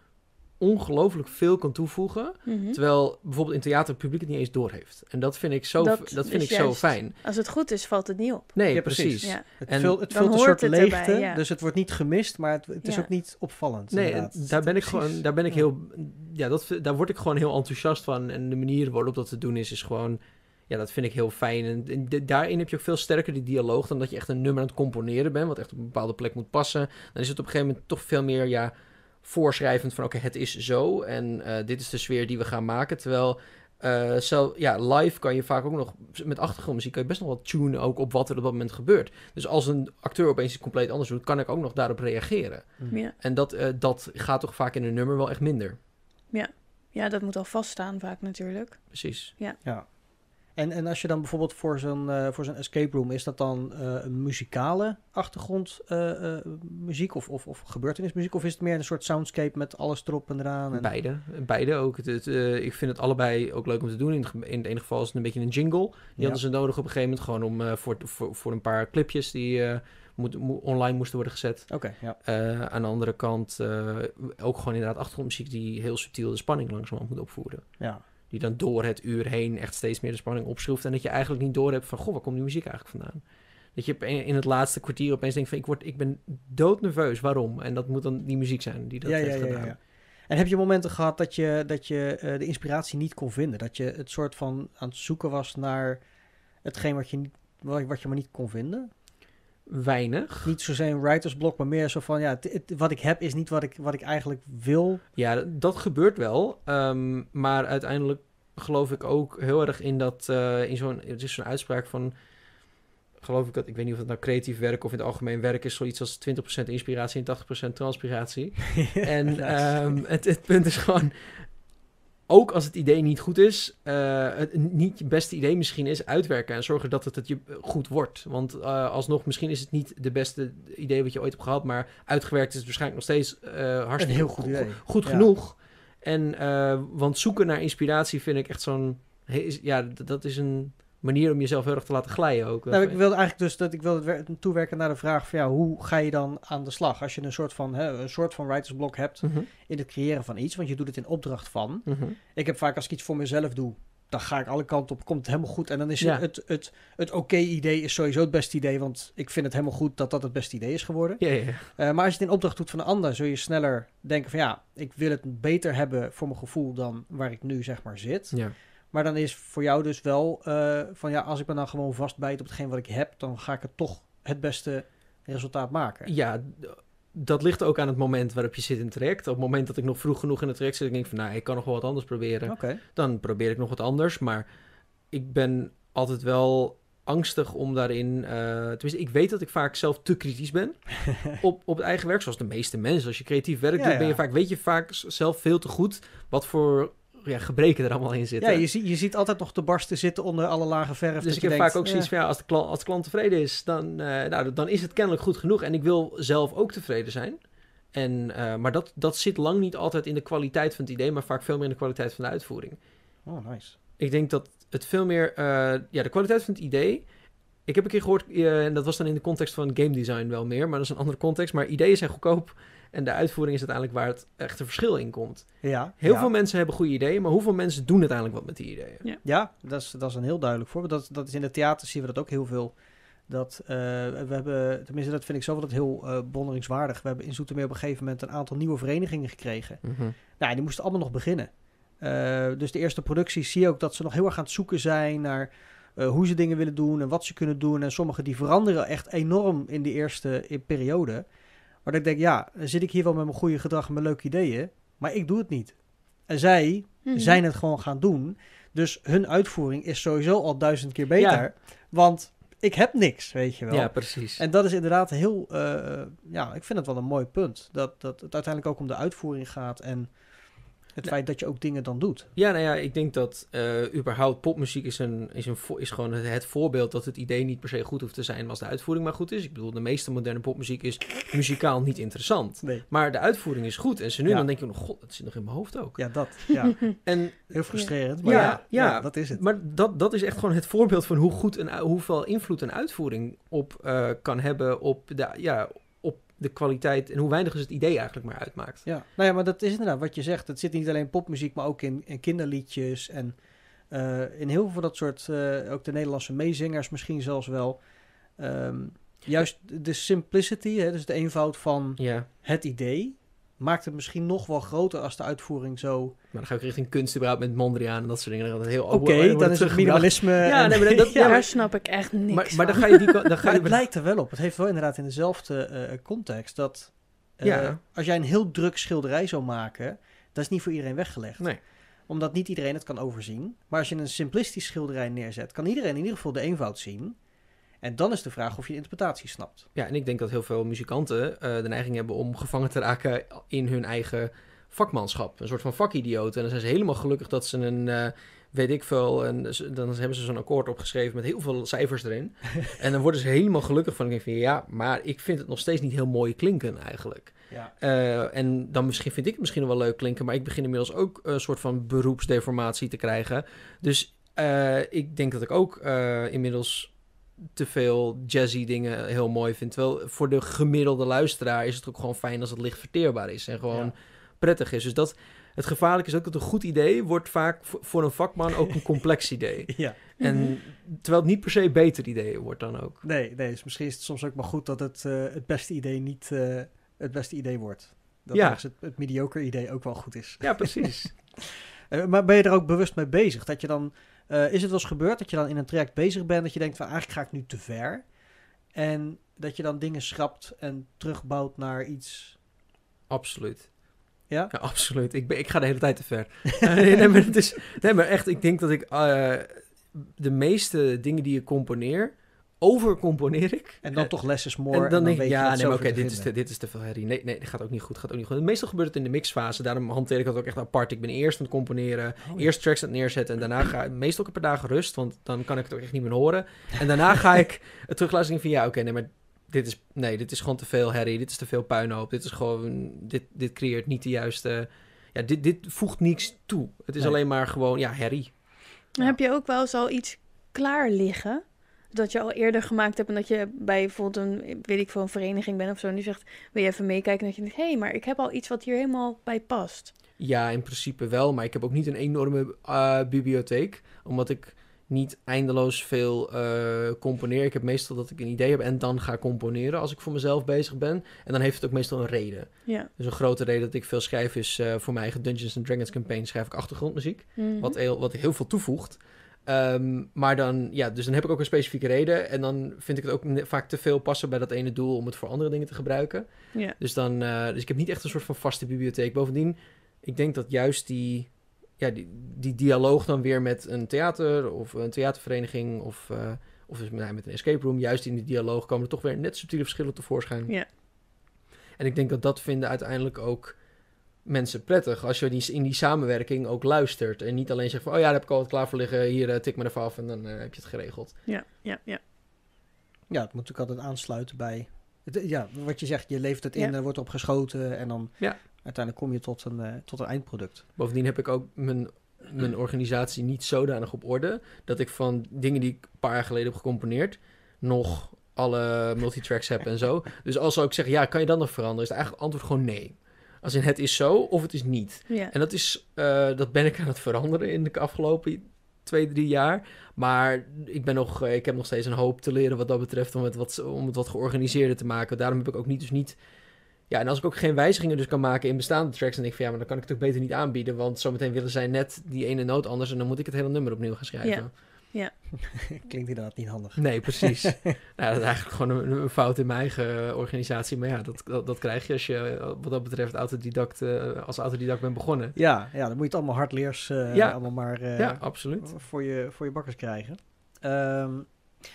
ongelooflijk veel kan toevoegen. Mhm. Terwijl bijvoorbeeld in theater het publiek het niet eens doorheeft. En dat vind ik zo, Dat dat, vind ik zo fijn. Als het goed is, valt het niet op. Nee, Ja, precies. Ja. Het, vult, het vult een soort het erbij, leegte, ja. dus het wordt niet gemist, maar het, het is Ja. ook niet opvallend. Nee, daar ben ik gewoon, daar ben ik Ja. heel, ja, dat, daar word ik gewoon heel enthousiast van. En de manier waarop dat te doen is, is gewoon, ja, dat vind ik heel fijn. En, en de- daarin heb je ook veel sterker die dialoog dan dat je echt een nummer aan het componeren bent, wat echt op een bepaalde plek moet passen. Dan is het op een gegeven moment toch veel meer, ja, voorschrijvend van, oké, het is zo en eh, dit is de sfeer die we gaan maken. Terwijl, eh, zelf, ja, live kan je vaak ook nog, met achtergrondmuziek kan je best nog wat tunen ook op wat er op dat moment gebeurt. Dus als een acteur opeens iets compleet anders doet, kan ik ook nog daarop reageren. Hm. Ja. En dat, eh, dat gaat toch vaak in een nummer wel echt minder. ja, dat moet al vaststaan vaak natuurlijk. Precies. Ja. En, en als je dan bijvoorbeeld voor zo'n eh, voor zo'n escape room, is dat dan eh, een muzikale achtergrond eh, muziek of, of, of gebeurtenismuziek? Of is het meer een soort soundscape met alles erop en eraan? En... Beide. Beide ook. Het, het, ik vind het allebei ook leuk om te doen. In het, in het ene geval is het een beetje een jingle. Die Ja. hadden ze nodig op een gegeven moment. Gewoon om, voor, voor, voor een paar clipjes die moet, mo- online moesten worden gezet. Oké, ja. Aan de andere kant ook gewoon inderdaad achtergrondmuziek die heel subtiel de spanning langzamerhand moet opvoeren. ja. Die dan door het uur heen echt steeds meer de spanning opschroeft. En dat je eigenlijk niet door hebt van, goh, waar komt die muziek eigenlijk vandaan? Dat je in het laatste kwartier opeens denkt van, ik, word, ik ben doodnerveus, waarom? En dat moet dan die muziek zijn die dat ja, heeft ja, ja, gedaan. ja. En heb je momenten gehad dat je, dat je eh, de inspiratie niet kon vinden? Dat je het soort van aan het zoeken was naar hetgeen wat je, niet, wat, wat je maar niet kon vinden? Weinig. Niet zozeer een writersblok, maar meer zo van, ja, het, het- wat ik heb is niet wat ik, wat ik eigenlijk wil. Ja, dat gebeurt wel. ehm, maar uiteindelijk geloof ik ook heel erg in dat, eh, in zo'n, het is zo'n uitspraak van, geloof ik dat, ik weet niet of het nou creatief werk of in het algemeen werk is, zoiets als 20% inspiratie en 80% transpiratie. en ehm, het, het punt is gewoon, ook als het idee niet goed is, eh, het niet je beste idee misschien is uitwerken en zorgen dat het, het je goed wordt. Want eh, alsnog, misschien is het niet de beste idee wat je ooit hebt gehad, maar uitgewerkt is het waarschijnlijk nog steeds eh hartstikke heel goed goed Ja. genoeg. En, eh, want zoeken naar inspiratie vind ik echt zo'n... Ja, dat is een manier om jezelf heel erg te laten glijden ook. Nou, ik wilde eigenlijk dus dat ik wilde wer- toewerken naar de vraag van ja, hoe ga je dan aan de slag als je een soort van hè, een soort van writersblok hebt Mhm, in het creëren van iets, want je doet het in opdracht van. mhm. Ik heb vaak als ik iets voor mezelf doe, dan ga ik alle kanten op, komt het helemaal goed. En dan is Ja. het, het, het oké idee is sowieso het beste idee, want ik vind het helemaal goed dat dat het beste idee is geworden. Ja, ja, ja. Eh, maar als je het in opdracht doet van een ander, zul je sneller denken van ja, ik wil het beter hebben voor mijn gevoel dan waar ik nu zeg maar zit. ja. Maar dan is voor jou dus wel eh, van ja, als ik me dan gewoon vastbijt op hetgeen wat ik heb, dan ga ik het toch het beste resultaat maken. Ja, dat ligt ook aan het moment waarop je zit in het traject. Op het moment dat ik nog vroeg genoeg in het traject zit, ik denk van, nou, ik kan nog wel wat anders proberen. Oké. Dan probeer ik nog wat anders. Maar ik ben altijd wel angstig om daarin... eh tenminste, ik weet dat ik vaak zelf te kritisch ben op, op het eigen werk. Zoals de meeste mensen. Als je creatief werk Ja, doet, ben je ja. vaak, weet je vaak zelf veel te goed wat voor ja, gebreken er allemaal in Ja, zitten. je, zie, je ziet altijd nog de barsten zitten onder alle lage verf. Dus ik je heb denkt, vaak ook zoiets ja, van ja, als de, klant, als de klant tevreden is, dan, eh, nou, dan is het kennelijk goed genoeg. En ik wil zelf ook tevreden zijn. En, eh, maar dat, dat zit lang niet altijd in de kwaliteit van het idee, maar vaak veel meer in de kwaliteit van de uitvoering. Oh, nice. Ik denk dat het veel meer, eh, ja, de kwaliteit van het idee. Ik heb een keer gehoord, eh, en dat was dan in de context van game design wel meer, maar dat is een andere context. Maar ideeën zijn goedkoop en de uitvoering is uiteindelijk waar het echte verschil in komt. Ja, Heel ja. veel mensen hebben goede ideeën, maar hoeveel mensen doen uiteindelijk wat met die ideeën? Ja, dat is, dat is een heel duidelijk voorbeeld. Dat, dat is in de theater zien we dat ook heel veel. Dat eh, we hebben, tenminste, dat vind ik zelf altijd heel eh bewonderingswaardig. We hebben in Zoetermeer op een gegeven moment een aantal nieuwe verenigingen gekregen. Mhm. Nou, die moesten allemaal nog beginnen. Eh, dus de eerste producties zie je ook dat ze nog heel erg aan het zoeken zijn naar eh, hoe ze dingen willen doen en wat ze kunnen doen. En sommige die veranderen echt enorm in de eerste i- periode. Maar ik denk, ja, zit ik hier wel met mijn goede gedrag en mijn leuke ideeën, maar ik doe het niet. En zij Mhm. zijn het gewoon gaan doen. Dus hun uitvoering is sowieso al duizend keer beter. Ja. Want ik heb niks, weet je wel. Ja, precies. En dat is inderdaad heel, eh, ja, ik vind het wel een mooi punt. Dat, dat het uiteindelijk ook om de uitvoering gaat en het feit dat je ook dingen dan doet. Ja, nou ja, ik denk dat eh, überhaupt popmuziek is, een, is, een, is gewoon het, voorbeeld dat het idee niet per se goed hoeft te zijn als de uitvoering maar goed is. Ik bedoel, de meeste moderne popmuziek is muzikaal niet interessant. Nee. Maar de uitvoering is goed. En ze nu Ja. dan denk je nog, god, dat zit nog in mijn hoofd ook. Ja, dat. Ja, En, heel frustrerend. Maar Ja, ja, dat is het. maar dat, dat is echt gewoon het voorbeeld van hoe goed een, hoeveel invloed een uitvoering op eh, kan hebben op de, ja, de kwaliteit en hoe weinig dus het idee eigenlijk maar uitmaakt. Ja, nou ja, maar dat is inderdaad wat je zegt. Het zit niet alleen in popmuziek, maar ook in, in kinderliedjes en eh, in heel veel van dat soort, eh, ook de Nederlandse meezingers misschien zelfs wel. Ehm, juist de simplicity, hè, dus de eenvoud van Ja, het idee, maakt het misschien nog wel groter als de uitvoering zo... Oké, maar dan ga ik richting kunst met Mondriaan en dat soort dingen. Dat heel, dan is het minimalisme. Ja, en- nee, maar dat- ja, Daar snap ik echt niks Maar, maar dan van. ga je die, dan ga je het lijkt er wel op. Het heeft wel inderdaad in dezelfde eh, context dat... eh, Ja. Als jij een heel druk schilderij zou maken, dat is niet voor iedereen weggelegd. Nee. Omdat niet iedereen het kan overzien. Maar als je een simplistisch schilderij neerzet, kan iedereen in ieder geval de eenvoud zien. En dan is de vraag of je interpretatie snapt. Ja, en ik denk dat heel veel muzikanten eh, de neiging hebben om gevangen te raken in hun eigen vakmanschap. Een soort van vakidioot. En dan zijn ze helemaal gelukkig dat ze een, eh, weet ik veel, en dan hebben ze zo'n akkoord opgeschreven met heel veel cijfers erin. en dan worden ze helemaal gelukkig van. Ik denk van, ja, maar ik vind het nog steeds niet heel mooi klinken eigenlijk. Ja. Eh, en dan misschien vind ik het misschien wel leuk klinken, maar ik begin inmiddels ook een soort van beroepsdeformatie te krijgen. Dus ik denk dat ik ook inmiddels te veel jazzy dingen heel mooi vind. Terwijl voor de gemiddelde luisteraar is het ook gewoon fijn als het licht verteerbaar is en gewoon Ja. prettig is. Dus dat het gevaarlijke is ook dat een goed idee wordt vaak voor een vakman ook een complex idee. ja. Mhm. En terwijl het niet per se beter idee wordt dan ook. Nee, nee, dus misschien is het soms ook maar goed dat het, eh, het beste idee niet eh, het beste idee wordt. Dat Ja. het, het mediocre idee ook wel goed is. Ja, precies. Eh, maar ben je er ook bewust mee bezig? Dat je dan, eh, is het wel eens gebeurd dat je dan in een traject bezig bent, dat je denkt van eigenlijk ga ik nu te ver. En dat je dan dingen schrapt en terugbouwt naar iets. Absoluut. Ja? Ja, absoluut. Ik, ben, ik ga de hele tijd te ver. Eh, nee, nee, maar het is, nee, maar echt, ik denk dat ik eh, de meeste dingen die ik componeer, overcomponeer ik. En dan Eh, toch less is more. en dan denk weet ik, je ja, dat nee, oké, dit, is te, dit is te veel herrie. Nee, nee, dit gaat ook niet goed, gaat ook niet goed. Meestal gebeurt het in de mixfase, daarom hanteer ik dat ook echt apart. Ik ben eerst aan het componeren, Oh, ja. eerst tracks aan het neerzetten en daarna ga ik, meestal ook een paar dagen rust, want dan kan ik het ook echt niet meer horen. En daarna ga ik het terugluisteren van, ja, oké, nee, maar dit is, nee, dit is gewoon te veel herrie, dit is te veel puinhoop, dit is gewoon, dit, dit creëert niet de juiste, ja, dit, dit voegt niks toe. Het is Nee. alleen maar gewoon, ja, herrie. Dan heb je ook wel eens al iets klaar liggen. Dat je al eerder gemaakt hebt en dat je bij bijvoorbeeld een, weet ik veel, een vereniging bent of zo. En die zegt, wil je even meekijken? En dat je denkt, hé, hey, maar ik heb al iets wat hier helemaal bij past. Ja, in principe wel, maar ik heb ook niet een enorme eh, bibliotheek, omdat ik niet eindeloos veel eh, componeer. Ik heb meestal dat ik een idee heb en dan ga componeren als ik voor mezelf bezig ben. En dan heeft het ook meestal een reden. Ja. Dus een grote reden dat ik veel schrijf is eh, voor mijn eigen Dungeons and Dragons campaign schrijf ik achtergrondmuziek. Mhm. Wat, heel, wat heel veel toevoegt. Ehm, maar dan, ja, dus dan heb ik ook een specifieke reden. En dan vind ik het ook vaak te veel passen bij dat ene doel om het voor andere dingen te gebruiken. Ja. Dus, dan, eh, dus ik heb niet echt een soort van vaste bibliotheek. Bovendien, ik denk dat juist die, ja, die, die dialoog dan weer met een theater of een theatervereniging of, eh, of dus met, met een escape room, juist in die dialoog komen er toch weer net subtiele verschillen tevoorschijn. Ja. En ik denk dat dat vinden uiteindelijk ook mensen prettig. Als je die, in die samenwerking ook luistert. En niet alleen zegt van, oh ja, daar heb ik al wat klaar voor liggen. Hier, eh, tik maar even af en dan eh, heb je het geregeld. Ja, ja, ja. Ja, het moet natuurlijk altijd aansluiten bij... Het, ja, wat je zegt, je levert het in, Ja. er wordt op geschoten en dan Ja. uiteindelijk kom je tot een, eh, tot een eindproduct. Bovendien heb ik ook mijn, mijn organisatie niet zodanig op orde... dat ik van dingen die ik een paar jaar geleden heb gecomponeerd... nog alle multitracks heb en zo. Dus als zou ik zeggen, ja, kan je dan nog veranderen? Is het eigenlijk antwoord gewoon nee. Als in het is zo of het is niet. ja. En dat, is, eh, dat ben ik aan het veranderen in de afgelopen twee, drie jaar. Maar ik, ben nog, eh, ik heb nog steeds een hoop te leren wat dat betreft om het wat, om het wat georganiseerder te maken. Daarom heb ik ook niet, dus niet... Ja, en als ik ook geen wijzigingen dus kan maken in bestaande tracks, dan denk ik van ja, maar dan kan ik het ook beter niet aanbieden. Want zometeen willen zij net die ene noot anders en dan moet ik het hele nummer opnieuw gaan schrijven. Klinkt inderdaad niet handig. Nee, precies. nou, dat is eigenlijk gewoon een, een fout in mijn eigen eh, organisatie. Maar ja, dat, dat, dat krijg je als je eh, wat dat betreft autodidact, eh, als autodidact bent begonnen. Ja, ja, dan moet je het allemaal hardleers eh Ja. allemaal maar eh, ja, absoluut. voor, je, voor je bakkers krijgen. Ehm,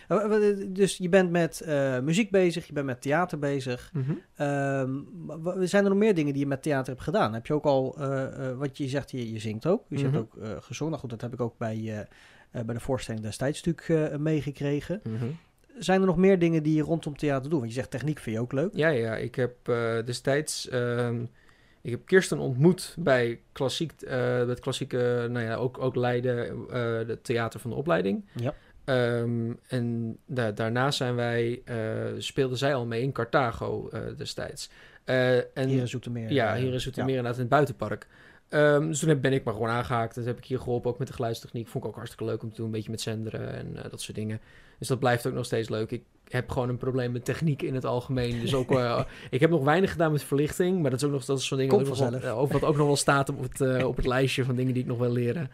eh, dus je bent met eh, muziek bezig, je bent met theater bezig. Mhm. Ehm, wa- zijn er nog meer dingen die je met theater hebt gedaan? Heb je ook al, wat je zegt, je, je zingt ook. Je Mhm. hebt ook eh, gezongen. Nou goed, dat heb ik ook bij, bij de voorstelling destijds natuurlijk eh, meegekregen. Mhm. Zijn er nog meer dingen die je rondom theater doet? Want je zegt techniek vind je ook leuk. Ja, ja, ik heb eh, destijds. ehm, ik heb Kirsten ontmoet bij klassiek, eh het klassieke, nou ja, ook, ook Leiden, eh het theater van de opleiding. Ja. Ehm, en da- daarna zijn wij, eh speelde zij al mee in Carthago eh, destijds. Eh, en, Hier in Zoetermeer. ja, eh, hier in Zoetermeer inderdaad in het buitenpark. Ehm, dus toen ben ik maar gewoon aangehaakt. Dat heb ik hier geholpen, ook met de geluidstechniek. Vond ik ook hartstikke leuk om te doen, een beetje met zenderen en eh, dat soort dingen. Dus dat blijft ook nog steeds leuk. Ik heb gewoon een probleem met techniek in het algemeen. Dus ook, eh, ik heb nog weinig gedaan met verlichting, maar dat is ook nog dat is zo'n ding wat, ook nog vanzelf. wel- of wat ook nog wel staat op het, eh, op het lijstje van dingen die ik nog wil leren.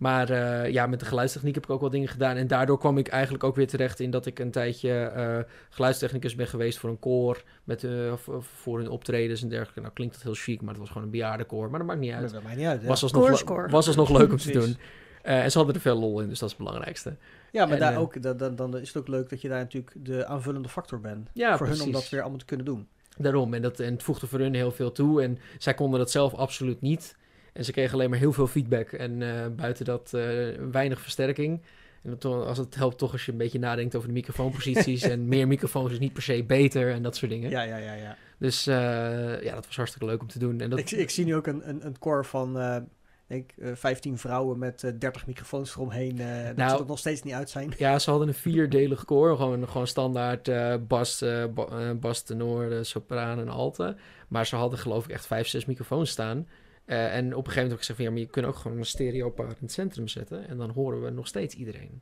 Maar eh, ja, met de geluidstechniek heb ik ook wel dingen gedaan. En daardoor kwam ik eigenlijk ook weer terecht in dat ik een tijdje eh, geluidstechnicus ben geweest voor een koor. Met, eh, voor hun optredens en dergelijke. Nou klinkt dat heel chic, maar het was gewoon een bejaardenkoor. Maar dat maakt niet uit. Dat maakt niet uit. ja. Was alsnog, le- Koorscore. was alsnog leuk om te doen. Eh, en ze hadden er veel lol in, dus dat is het belangrijkste. Ja, maar En, daar ook, dan, dan, is het ook leuk dat je daar natuurlijk de aanvullende factor bent. Ja, voor hun om dat weer allemaal te kunnen doen. Daarom, en, dat, en het voegde voor hun heel veel toe. En zij konden dat zelf absoluut niet. En ze kregen alleen maar heel veel feedback. En eh, buiten dat eh, weinig versterking. En dat, als het helpt toch als je een beetje nadenkt over de microfoonposities. en meer microfoons is niet per se beter en dat soort dingen. Ja, ja, ja. ja. Dus eh, ja, dat was hartstikke leuk om te doen. En dat, Ik, ik zie nu ook een, een, een koor van denk, eh 15 vrouwen met eh 30 microfoons eromheen. dat Nou, ze er nog steeds niet uit zijn. Ja, ze hadden een vierdelig koor. Gewoon, gewoon standaard bas, ba- bas, tenor, sopraan en alte. Maar ze hadden geloof ik echt vijf, zes microfoons staan. Eh, en op een gegeven moment heb ik gezegd van... ja, maar je kunt ook gewoon een stereopaar in het centrum zetten... en dan horen we nog steeds iedereen.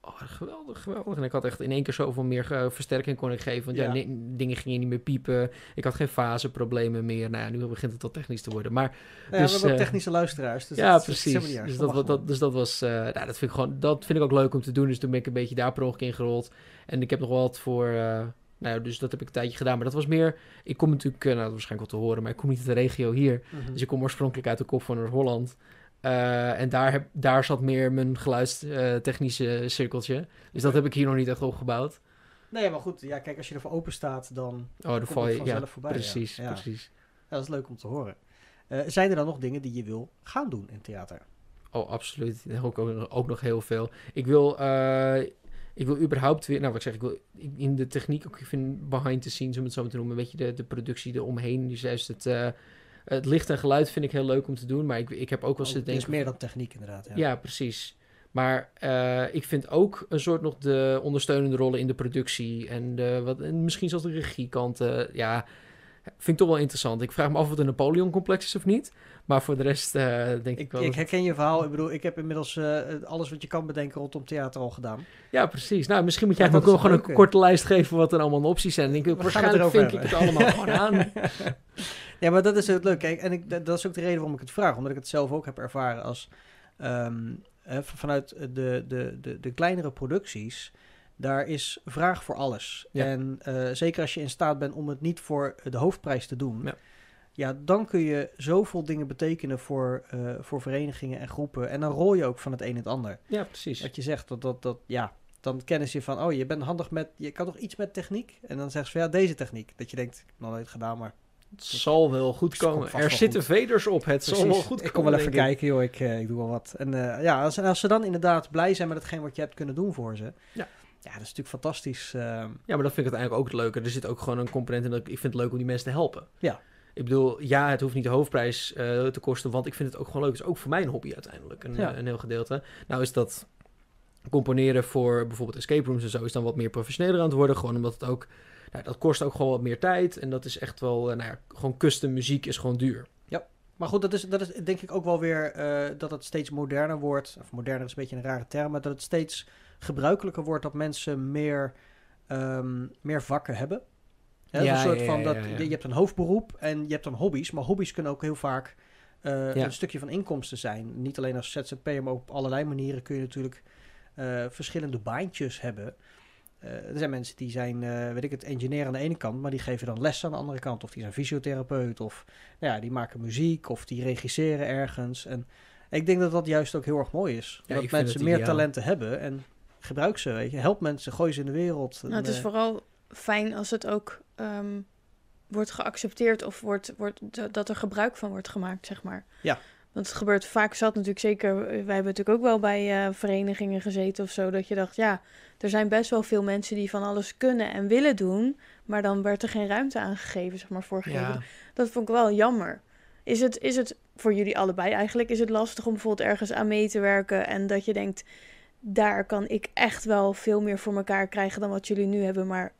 Oh, geweldig, geweldig. En ik had echt in één keer zoveel meer eh, versterking kon ik geven. Want ja, dingen gingen niet meer piepen. Ik had geen faseproblemen meer. Nou ja, nu begint het al technisch te worden. Maar ja, dus, we hebben ook eh, technische luisteraars. Dus ja, dat precies. Dus Dat dat, dus dat was, nou, dat vind ik gewoon, dat vind ik ook leuk om te doen. Dus toen ben ik een beetje daar per in gerold. En ik heb nog wel wat voor, nou, dus dat heb ik een tijdje gedaan. Maar dat was meer, ik kom natuurlijk, eh, nou, dat waarschijnlijk wel te horen, maar ik kom niet uit de regio hier. Mhm. Dus ik kom oorspronkelijk uit de kop van Noord-Holland. Eh, en daar, heb, daar zat meer mijn geluidstechnische cirkeltje. Dus dat heb ik hier nog niet echt opgebouwd. Nee, maar goed. Ja, kijk, als je ervoor open staat, dan Oh, dan val je, ja, vanzelf voorbij. ja. precies, Ja. precies. Ja, dat is leuk om te horen. Eh, zijn er dan nog dingen die je wil gaan doen in theater? Oh, absoluut. Ik ook, ook nog heel veel. Ik wil, eh, ik wil überhaupt weer, nou wat ik zeg, ik wil in de techniek ook, ik vind behind the scenes, om het zo maar te noemen, een beetje de, de productie eromheen. Dus juist het, eh, het licht en geluid vind ik heel leuk om te doen, maar ik, ik heb ook wel Oh, zitten het is denken... meer dan techniek inderdaad. Ja. Ja, precies. Maar eh, ik vind ook een soort nog de ondersteunende rollen in de productie en, de, wat, en misschien zelfs de regiekanten. Ja, vind ik toch wel interessant. Ik vraag me af of het een Napoleon-complex is of niet. Maar voor de rest eh, denk ik, Ik, wel... ik herken je verhaal. Ik bedoel, ik heb inmiddels eh, alles wat je kan bedenken rondom theater al gedaan. Ja, precies. Nou, misschien moet jij Ja, ook gewoon een korte lijst geven wat er allemaal opties zijn. Denk ik, waarschijnlijk vink ik het allemaal gewoon aan. Ja, maar dat is het leuk. Kijk, en ik, dat is ook de reden waarom ik het vraag. Omdat ik het zelf ook heb ervaren als... ehm, eh, vanuit de, de, de, de kleinere producties... Daar is vraag voor alles. Ja. En eh, zeker als je in staat bent om het niet voor de hoofdprijs te doen... Ja. Ja, dan kun je zoveel dingen betekenen voor, eh, voor verenigingen en groepen. En dan rol je ook van het een in het ander. Ja, precies. Wat je zegt, dat, dat, dat, ja, dan kennen ze je van... Oh, je bent handig met... Je kan toch iets met techniek? En dan zeggen ze van, ja, deze techniek. Dat je denkt, ik heb nog nooit gedaan, maar Het zal wel goed Het komen. Er zitten goed. veders op. Het zal wel goed ik kom komen, wel even kijken, joh. Ik, eh, ik doe wel wat. En ja, als, als ze dan inderdaad blij zijn met hetgeen wat je hebt kunnen doen voor ze. Ja. Ja, dat is natuurlijk fantastisch. ehm. Ja, maar dat vind ik uiteindelijk ook het leuke. Er zit ook gewoon een component in dat ik, ik vind het leuk om die mensen te helpen. Ja. Ik bedoel, ja, het hoeft niet de hoofdprijs eh, te kosten, want ik vind het ook gewoon leuk. Het is ook voor mij een hobby uiteindelijk, een, Ja. een heel gedeelte. Nou is dat componeren voor bijvoorbeeld escape rooms en zo is dan wat meer professioneler aan het worden. Gewoon omdat het ook, nou, dat kost ook gewoon wat meer tijd. En dat is echt wel, eh, nou ja, gewoon custom muziek is gewoon duur. Maar goed, dat is, dat is denk ik ook wel weer eh, dat het steeds moderner wordt. Of moderner is een beetje een rare term, maar dat het steeds gebruikelijker wordt dat mensen meer, ehm, meer vakken hebben. Hè, Ja, een soort ja, van dat. Je, hebt een hoofdberoep en je hebt dan hobby's, maar hobby's kunnen ook heel vaak eh, een stukje van inkomsten zijn. Niet alleen als ZZP'er, maar op allerlei manieren kun je natuurlijk eh, verschillende baantjes hebben. Eh, er zijn mensen die zijn, weet ik het, engineer aan de ene kant, maar die geven dan les aan de andere kant. Of die zijn fysiotherapeut, of nou ja, die maken muziek, of die regisseren ergens. En ik denk dat dat juist ook heel erg mooi is. Ja, dat mensen meer talenten hebben en gebruik ze, weet je. Help mensen, gooi ze in de wereld. Nou, het is eh, vooral fijn als het ook ehm, wordt geaccepteerd of wordt, wordt, dat er gebruik van wordt gemaakt, zeg maar. Ja. Want het gebeurt vaak zat natuurlijk zeker, wij hebben natuurlijk ook wel bij eh, verenigingen gezeten of zo, dat je dacht, ja, er zijn best wel veel mensen die van alles kunnen en willen doen, maar dan werd er geen ruimte aangegeven, zeg maar, voorgegeven. Ja, Dat vond ik wel jammer. Is het, is het voor jullie allebei eigenlijk, is het lastig om bijvoorbeeld ergens aan mee te werken en dat je denkt, daar kan ik echt wel veel meer voor elkaar krijgen dan wat jullie nu hebben, maar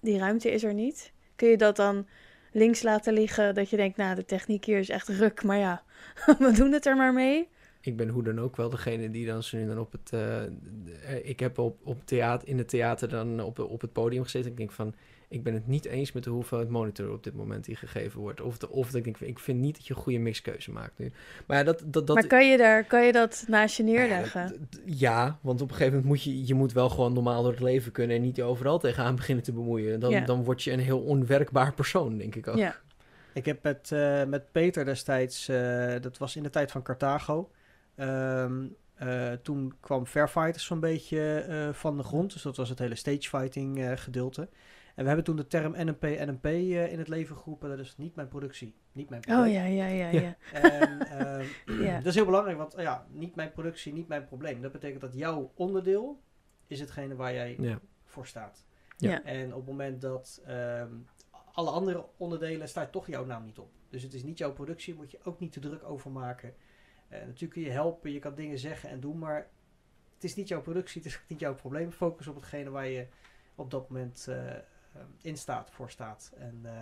die ruimte is er niet? Kun je dat dan links laten liggen, dat je denkt, nou, de techniek hier is echt ruk, maar ja, we doen het er maar mee? ik ben hoe dan ook wel degene die dan zo nu dan op het... eh, ik heb op, op theater, in het theater dan op, op het podium gezeten. Ik denk van, ik ben het niet eens met de hoeveelheid monitor op dit moment die gegeven wordt. Of, de, of dat ik denk, ik vind niet dat je een goede mixkeuze maakt nu. Maar ja, dat... dat, dat maar kan je, daar, kan je dat naast je Nou ja, neerleggen? Ja, want op een gegeven moment moet je, je moet wel gewoon normaal door het leven kunnen en niet je overal tegenaan beginnen te bemoeien. Dan, Ja. dan word je een heel onwerkbaar persoon, denk ik ook. Ja, Ik heb met, eh, met Peter destijds, eh, dat was in de tijd van Carthago. Ehm, eh, toen kwam Fairfighters zo'n beetje eh, van de grond. Dus dat was het hele stagefighting eh gedeelte. En we hebben toen de term NMP, NMP eh, in het leven geroepen. Dat is niet mijn productie, niet mijn probleem. oh ja, ja, ja, Ja. ja. En, ehm, Ja. Dat is heel belangrijk, want eh, ja, niet mijn productie, niet mijn probleem. Dat betekent dat jouw onderdeel is hetgene waar jij Ja. voor staat. Ja. Ja. En op het moment dat ehm, alle andere onderdelen staat toch jouw naam niet op. Dus het is niet jouw productie, moet je ook niet te druk over maken. Eh, natuurlijk kun je helpen, je kan dingen zeggen en doen, maar het is niet jouw productie, het is ook niet jouw probleem. Focus op hetgene waar je op dat moment eh, in staat, voor staat. En eh,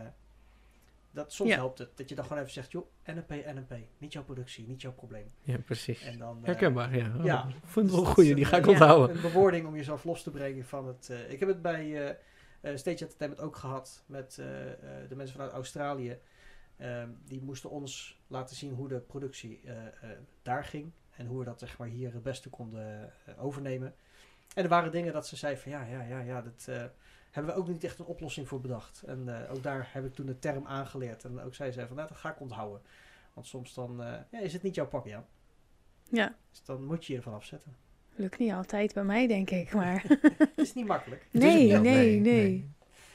dat, soms Ja. helpt het, dat je dan gewoon even zegt, joh, NNP, NNP, niet jouw productie, niet jouw probleem. Ja, precies. En dan, eh, Herkenbaar, ja. Oh, ja. Vond het wel een goeie, die ga ik eh, onthouden. Een bewoording om jezelf los te brengen van het... eh, ik heb het bij eh eh Stage Entertainment ook gehad met eh, eh, de mensen vanuit Australië. Ehm, die moesten ons laten zien hoe de productie eh, eh, daar ging. En hoe we dat zeg maar, hier het beste konden eh, overnemen. En er waren dingen dat ze zei van ja, ja, ja, ja, dat eh, hebben we ook niet echt een oplossing voor bedacht. En eh, ook daar heb ik toen de term aangeleerd. En ook zij zei van nou, dat ga ik onthouden. Want soms dan eh, ja, is het niet jouw pakje aan. ja. Dus dan moet je je ervan afzetten. Lukt niet altijd bij mij, denk ik, maar... Het is niet makkelijk. Nee, niet- nee, nee,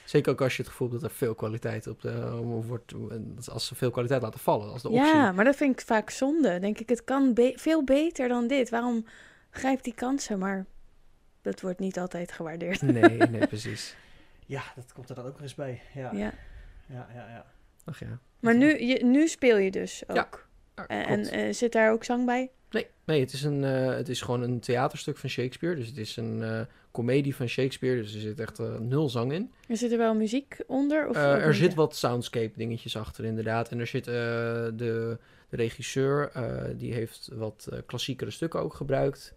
Zeker ook als je het gevoel hebt dat er veel kwaliteit op de wordt. Als ze veel kwaliteit laten vallen, als de optie. Ja, maar dat vind ik vaak zonde. Denk ik, het kan be- veel beter dan dit. Waarom grijp die kansen? Maar dat wordt niet altijd gewaardeerd. Nee, nee, precies. Ja, dat komt er dan ook nog eens bij. Ja, ja, Ja. ja. ja, Ach ja. Maar nu, je, nu speel je dus ook. Ja, en eh, zit daar ook zang bij? Nee, nee het, is een, eh, het is gewoon een theaterstuk van Shakespeare. Dus het is een eh, komedie van Shakespeare, dus er zit echt eh, nul zang in. Er zit er wel muziek onder? Of Eh, er niet, zit wat soundscape dingetjes achter, inderdaad. En er zit eh, de, de regisseur, eh, die heeft wat eh, klassiekere stukken ook gebruikt.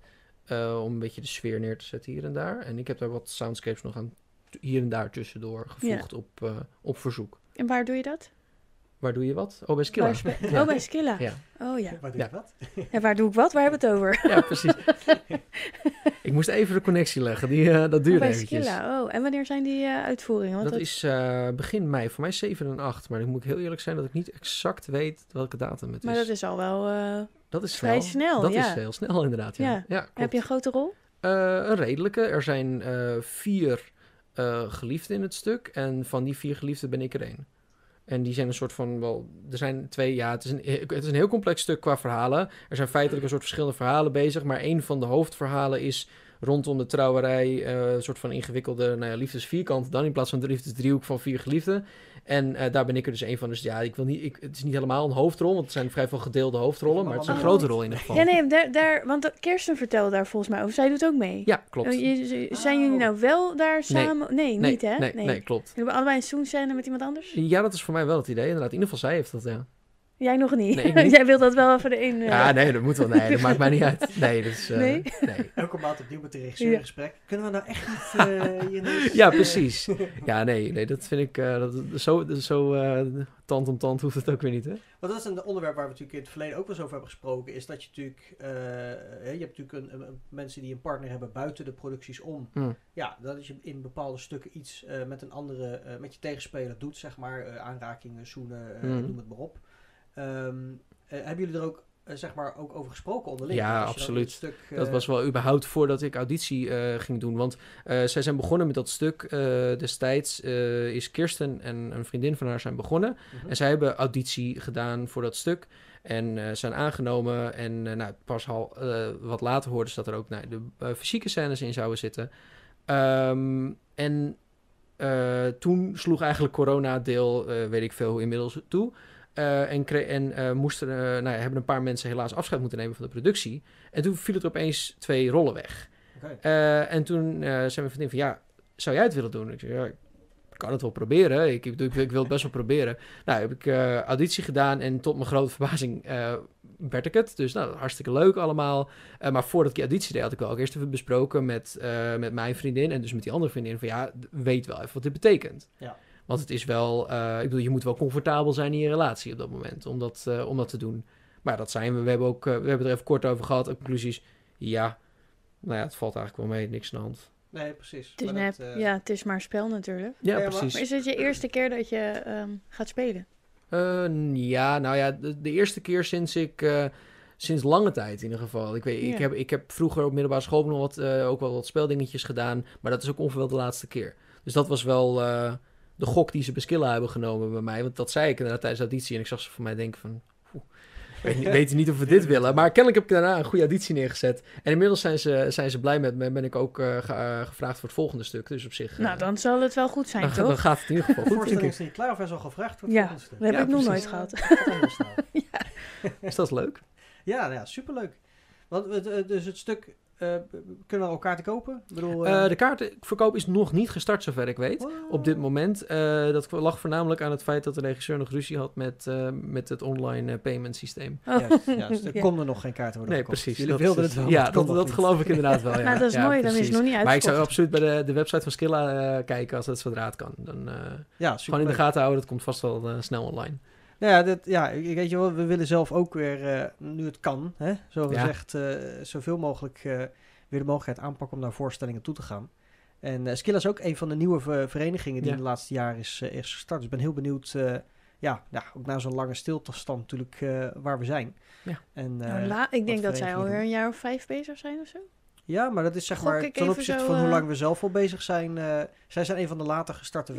eh, om een beetje de sfeer neer te zetten hier en daar. En ik heb daar wat soundscapes nog aan hier en daar tussendoor gevoegd op, eh, op verzoek. En waar doe je dat? Waar doe je wat? Oh, bij Skilla. Ja. Oh, bij Skilla. Ja. Oh ja. Waar doe je wat? En waar doe ik wat? Waar hebben we het over? Ja, precies. ik moest even de connectie leggen. Die, eh, dat Oh, duurde bij eventjes. Skilla. Oh, en wanneer zijn die eh, uitvoeringen? Want Dat is eh, begin mei. Voor mij 7 en 8. Maar dan moet ik heel eerlijk zijn dat ik niet exact weet welke datum het Maar is. dat is al wel... eh, Dat is vrij snel, Dat ja. is heel snel inderdaad, ja. Ja. ja. heb je een grote rol? Eh, een redelijke. Er zijn eh, vier eh, geliefden in het stuk. En van die vier geliefden ben ik er één. En die zijn een soort van, wel, er zijn twee, ja, het is, een, het is een heel complex stuk qua verhalen. Er zijn feitelijk een soort verschillende verhalen bezig, maar een van de hoofdverhalen is rondom de trouwerij, eh, een soort van ingewikkelde nou ja, liefdesvierkant, dan in plaats van de liefdesdriehoek van vier geliefden. En eh, daar ben ik er dus één van. Dus ja, ik wil niet, ik, het is niet helemaal een hoofdrol, want het zijn vrij veel gedeelde hoofdrollen, maar het is een Oh. grote rol in ieder geval. Ja, nee, daar, daar, want Kirsten vertelde daar volgens mij over. Zij doet ook mee. Ja, klopt. Oh, je- zijn jullie nou wel daar samen? Nee, nee, niet hè? Nee, nee, klopt. Jullie hebben allebei een zoenscène met iemand anders? Ja, dat is voor mij wel het idee. Inderdaad, in ieder geval zij heeft dat, ja. Jij nog niet. Nee, niet. Jij wilt dat wel even de een... Ja, nee, dat moet wel. Nee, dat maakt mij niet uit. Nee, dat is... eh, Nee? nee. Elke maand opnieuw met de regisseur Ja. in gesprek. Kunnen we nou echt niet eh Ja, precies. Ja, nee, nee, dat vind ik... eh, dat, zo zo eh, tand om tand hoeft het ook weer niet, hè? Want dat is een onderwerp waar we natuurlijk in het verleden ook wel eens over hebben gesproken. Is dat je natuurlijk... eh, hè, je hebt natuurlijk een, een- mensen die een partner hebben buiten de producties om. Hm. Ja, dat is je in bepaalde stukken iets eh, met een andere... eh, met je tegenspeler doet, zeg maar. eh, aanrakingen, zoenen, eh, Mhm. noem het maar op. Ehm, eh, hebben jullie er ook, eh, zeg maar, ook over gesproken onderling? Ja, absoluut. Dat eh, was wel überhaupt voordat ik auditie ging doen. Want zij zijn begonnen met dat stuk destijds. is Kirsten en een vriendin van haar zijn begonnen. mhm. En zij hebben auditie gedaan voor dat stuk. En zijn aangenomen. En nou, pas al wat later hoorden ze dat er ook nou, de fysieke scènes in zouden zitten. Ehm, en toen sloeg eigenlijk corona deel, weet ik veel, inmiddels toe. Eh, en en eh, moesten, eh, nou ja, hebben een paar mensen helaas afscheid moeten nemen van de productie. En toen viel het opeens twee rollen weg. En toen zei mijn vriendin van, ja, zou jij het willen doen? Ik zei, ja, ik kan het wel proberen. Ik, ik, ik wil het best wel proberen. Nou, heb ik auditie gedaan en tot mijn grote verbazing werd ik het. Dus nou, hartstikke leuk allemaal. Maar voordat ik die auditie deed, had ik wel ook eerst even besproken met, met mijn vriendin en dus met die andere vriendin van, ja, weet wel even wat dit betekent. Ja. Want het is wel, eh, ik bedoel, je moet wel comfortabel zijn in je relatie op dat moment om dat, eh, om dat te doen. Maar dat zijn we. We hebben, ook, eh, we hebben er even kort over gehad. Conclusies, ja. Nou ja, het valt eigenlijk wel mee. Niks aan de hand. Nee, precies. Het is Maar nep. dat, eh, Ja, het is maar spel natuurlijk. Ja, precies. Maar is het je eerste keer dat je ehm, gaat spelen? Eh, ja, nou ja, de, de eerste keer sinds ik... eh, sinds lange tijd in ieder geval. Ik, weet, ik, heb, ik heb vroeger op middelbare school nog wat, eh, ook wel wat speldingetjes gedaan. Maar dat is ook ongeveer wel de laatste keer. Dus dat was wel eh, de gok die ze bij Skilla hebben genomen bij mij. Want dat zei ik inderdaad tijdens de auditie. En ik zag ze voor mij denken van... oeh, weet, niet- weten niet of we dit willen. Maar kennelijk heb ik daarna een goede auditie neergezet. En inmiddels zijn ze, zijn ze blij met me. En ben ik ook eh, ge- eh, gevraagd voor het volgende stuk. Dus op zich... eh, Nou, dan zal het wel goed zijn, dan, toch? dan gaat het in ieder geval De goed, denk voorstelling ik. is niet klaar of hij is al gevraagd voor het Ja, volgende stuk. Dat heb Ja, ik nog nooit gehad. Is dat leuk? Ja, nou ja, superleuk. Want het, dus het stuk, eh, kunnen we elkaar te kopen? Ik bedoel, eh, Eh, de kaartenverkoop is nog niet gestart, zover ik weet. what? Op dit moment. Eh, dat lag voornamelijk aan het feit dat de regisseur nog ruzie had met, eh, met het online payment systeem. Oh. Juist, juist. Er Ja. konden nog geen kaarten worden Nee, verkocht. precies. Jullie dat wilden het wel, Ja, dat, dat geloof ik inderdaad wel. Ja. Nou, dat is Ja, mooi, dan is het nog niet Maar ik zou absoluut bij de, de website van Skilla eh, kijken als dat zodra het kan. Dan eh, gewoon in de gaten houden, dat komt vast wel snel online. Nou ja, dit, ja, weet je wel, we willen zelf ook weer, eh, nu het kan, hè, zo Ja. gezegd, eh, zoveel mogelijk eh, weer de mogelijkheid aanpakken om naar voorstellingen toe te gaan. En eh Skilla is ook een van de nieuwe ver- verenigingen die Ja. in de laatste jaren is, eh, is gestart. Dus ik ben heel benieuwd, eh, ja, ja, ook na zo'n lange stilstand natuurlijk, eh, waar we zijn. Ja. En, eh, Nou, la- ik denk dat zij verenigingen alweer een jaar of vijf bezig zijn of zo. Ja, maar dat is zeg Gok maar ten opzichte van hoe lang we zelf al bezig zijn. eh, zij zijn een van de later gestarte Ja.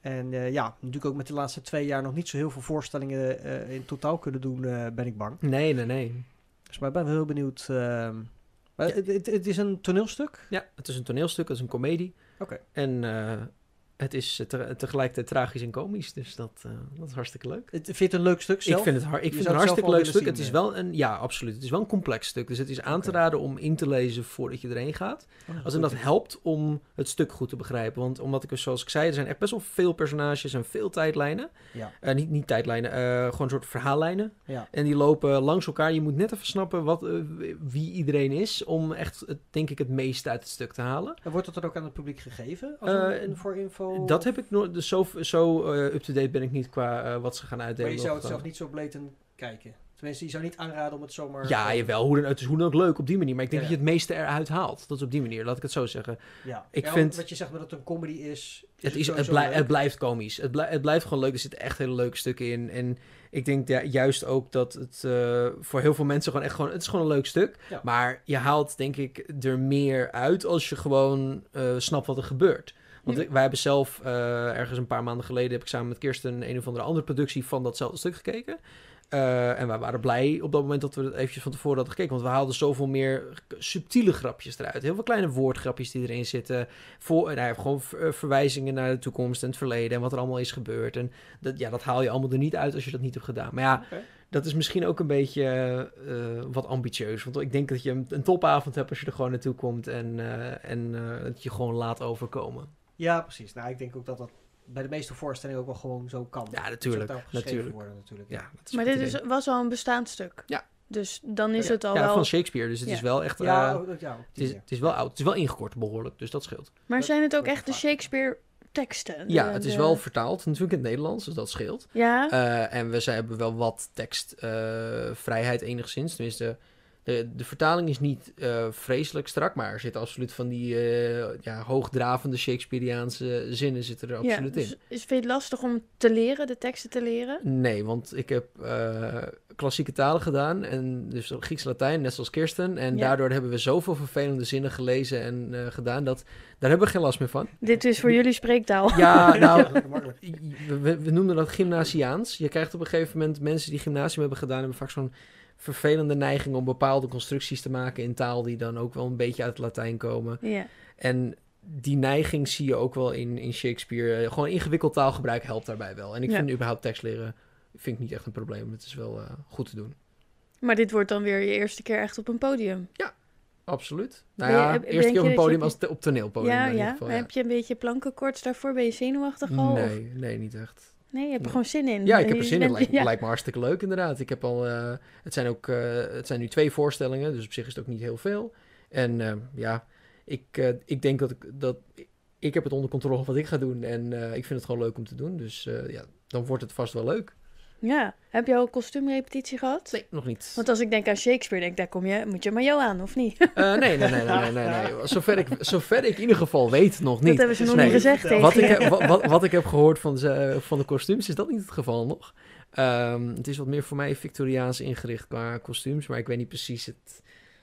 En eh, ja, natuurlijk ook met de laatste twee jaar nog niet zo heel veel voorstellingen eh, in totaal kunnen doen, eh, ben ik bang. Nee, nee, nee. Dus maar ik ben wel heel benieuwd. ehm, het, het, het is een toneelstuk? Ja, het is een toneelstuk, het is een komedie. Oké. En eh, het is eh, te- tegelijkertijd tragisch en komisch. Dus dat, eh, dat is hartstikke leuk. Het, vind je het een leuk stuk zelf? Ik vind het, har- ik vind het een hartstikke leuk stuk. Het is wel een, ja, absoluut. Het is wel een complex stuk. Dus het is aan te raden om in te lezen voordat je erheen gaat. Oh, Als en dat helpt om het stuk goed te begrijpen. Want omdat ik, zoals ik zei, er zijn echt best wel veel personages en veel tijdlijnen. Ja, Eh, niet, niet tijdlijnen, gewoon een soort verhaallijnen. ja. En die lopen langs elkaar. Je moet net even snappen wat, wie iedereen is. Om echt, het, denk ik, het meeste uit het stuk te halen. En wordt dat dan ook aan het publiek gegeven? Als een, voor info? Dat heb ik nooit. Dus zo, zo eh, up-to-date ben ik niet qua eh, wat ze gaan Maar uitdelen. je zou het zelf niet zo blatant kijken. Tenminste, je zou niet aanraden om het zomaar... Ja, jawel. Hoe dan, het is hoe dan ook leuk op die manier. Maar ik denk Ja, dat je het meeste eruit haalt. Dat is op die manier. Laat ik het zo zeggen. Ja. Ik Ja, vind- Wat je zegt maar dat het een comedy is... Het, is, het, blij- blijft komisch. Het, blij- het blijft gewoon leuk. Er zitten echt hele leuke stukken in. En ik denk ja, juist ook dat het eh, voor heel veel mensen gewoon echt gewoon... Het is gewoon een leuk stuk. Maar je haalt denk ik er meer uit als je gewoon snapt wat er gebeurt. Want Ja. wij hebben zelf eh, ergens een paar maanden geleden... heb ik samen met Kirsten een of andere andere productie van datzelfde stuk gekeken. Eh, en wij waren blij op dat moment dat we het eventjes van tevoren hadden gekeken. Want we haalden zoveel meer subtiele grapjes eruit. Heel veel kleine woordgrapjes die erin zitten. Voor, nou ja, gewoon eh, verwijzingen naar de toekomst en het verleden. En wat er allemaal is gebeurd. En dat, ja, dat haal je allemaal er niet uit als je dat niet hebt gedaan. Maar ja, dat is misschien ook een beetje wat ambitieus. Want ik denk dat je een, topavond hebt als je er gewoon naartoe komt. En, eh, en het je gewoon laat overkomen. Ja, precies. Nou, ik denk ook dat dat bij de meeste voorstellingen ook wel gewoon zo kan. Ja, Dat natuurlijk, zou ook geschreven natuurlijk. worden natuurlijk. Ja, dat is Maar dit is, was al een bestaand stuk. Ja. Dus dan is Ja. het al ja, wel... van Shakespeare. Dus het Ja. is wel echt... Ja, eh, oh, dat- ja, het, is, het is wel oud. Het is wel ingekort behoorlijk. Dus dat scheelt. Maar Dat zijn het ook echt de. Shakespeare teksten? Ja, De- het is de- wel vertaald natuurlijk in het Nederlands, dus dat scheelt. Ja, Eh, en we zij hebben wel wat tekstvrijheid enigszins. Tenminste, de, de vertaling is niet eh, vreselijk strak, maar er zitten absoluut van die eh, ja, hoogdravende Shakespeareaanse zinnen zitten er ja. absoluut Dus in. is vind je het lastig om te leren, de teksten te leren? Nee, want ik heb eh, klassieke talen gedaan, en dus Grieks-Latijn, net zoals Kirsten. En Ja. daardoor hebben we zoveel vervelende zinnen gelezen en eh, gedaan, dat daar hebben we geen last meer van. Dit is voor jullie spreektaal. Ja, nou, we, we noemden dat gymnasiaans. Je krijgt op een gegeven moment mensen die gymnasium hebben gedaan, hebben vaak zo'n vervelende neiging om bepaalde constructies te maken in taal die dan ook wel een beetje uit het Latijn komen. Ja. En die neiging zie je ook wel in, in Shakespeare. Eh, Gewoon ingewikkeld taalgebruik helpt daarbij wel. En ik Ja. vind überhaupt tekst leren vind ik niet echt een probleem. Het is wel eh, goed te doen. Maar dit wordt dan weer je eerste keer echt op een podium. Absoluut. Nou je- ja, heb- eerste keer op een je- podium als te- op toneelpodium. ja, ja. geval, Maar Heb je een beetje plankenkoorts daarvoor? Ben je zenuwachtig al? Of- Nee, nee, niet echt. Nee, je hebt er gewoon zin in. Ja, ik heb er zin in. Lijkt, ja. lijkt me hartstikke leuk inderdaad. Ik heb al, eh, het zijn ook, eh, het zijn nu twee voorstellingen, dus op zich is het ook niet heel veel. En eh, ja, ik, eh, ik denk dat ik, dat ik heb het onder controle wat ik ga doen en ik vind het gewoon leuk om te doen. Dus ja, dan wordt het vast wel leuk. Ja. Heb je al een kostuumrepetitie gehad? Nee, nog niet. Want als ik denk aan Shakespeare, denk ik, daar kom je, moet je maar jou aan, of niet? Eh, nee, nee, nee, nee, nee, nee, nee. Zover, ik, zover ik in ieder geval weet, nog niet. Dat hebben ze nog Nee. niet gezegd tegen Wat je. ik, heb, wat, wat, ik heb gehoord van de, van de kostuums, is dat niet het geval nog. Ehm, het is wat meer voor mij Victoriaans ingericht qua kostuums, maar ik weet niet precies het.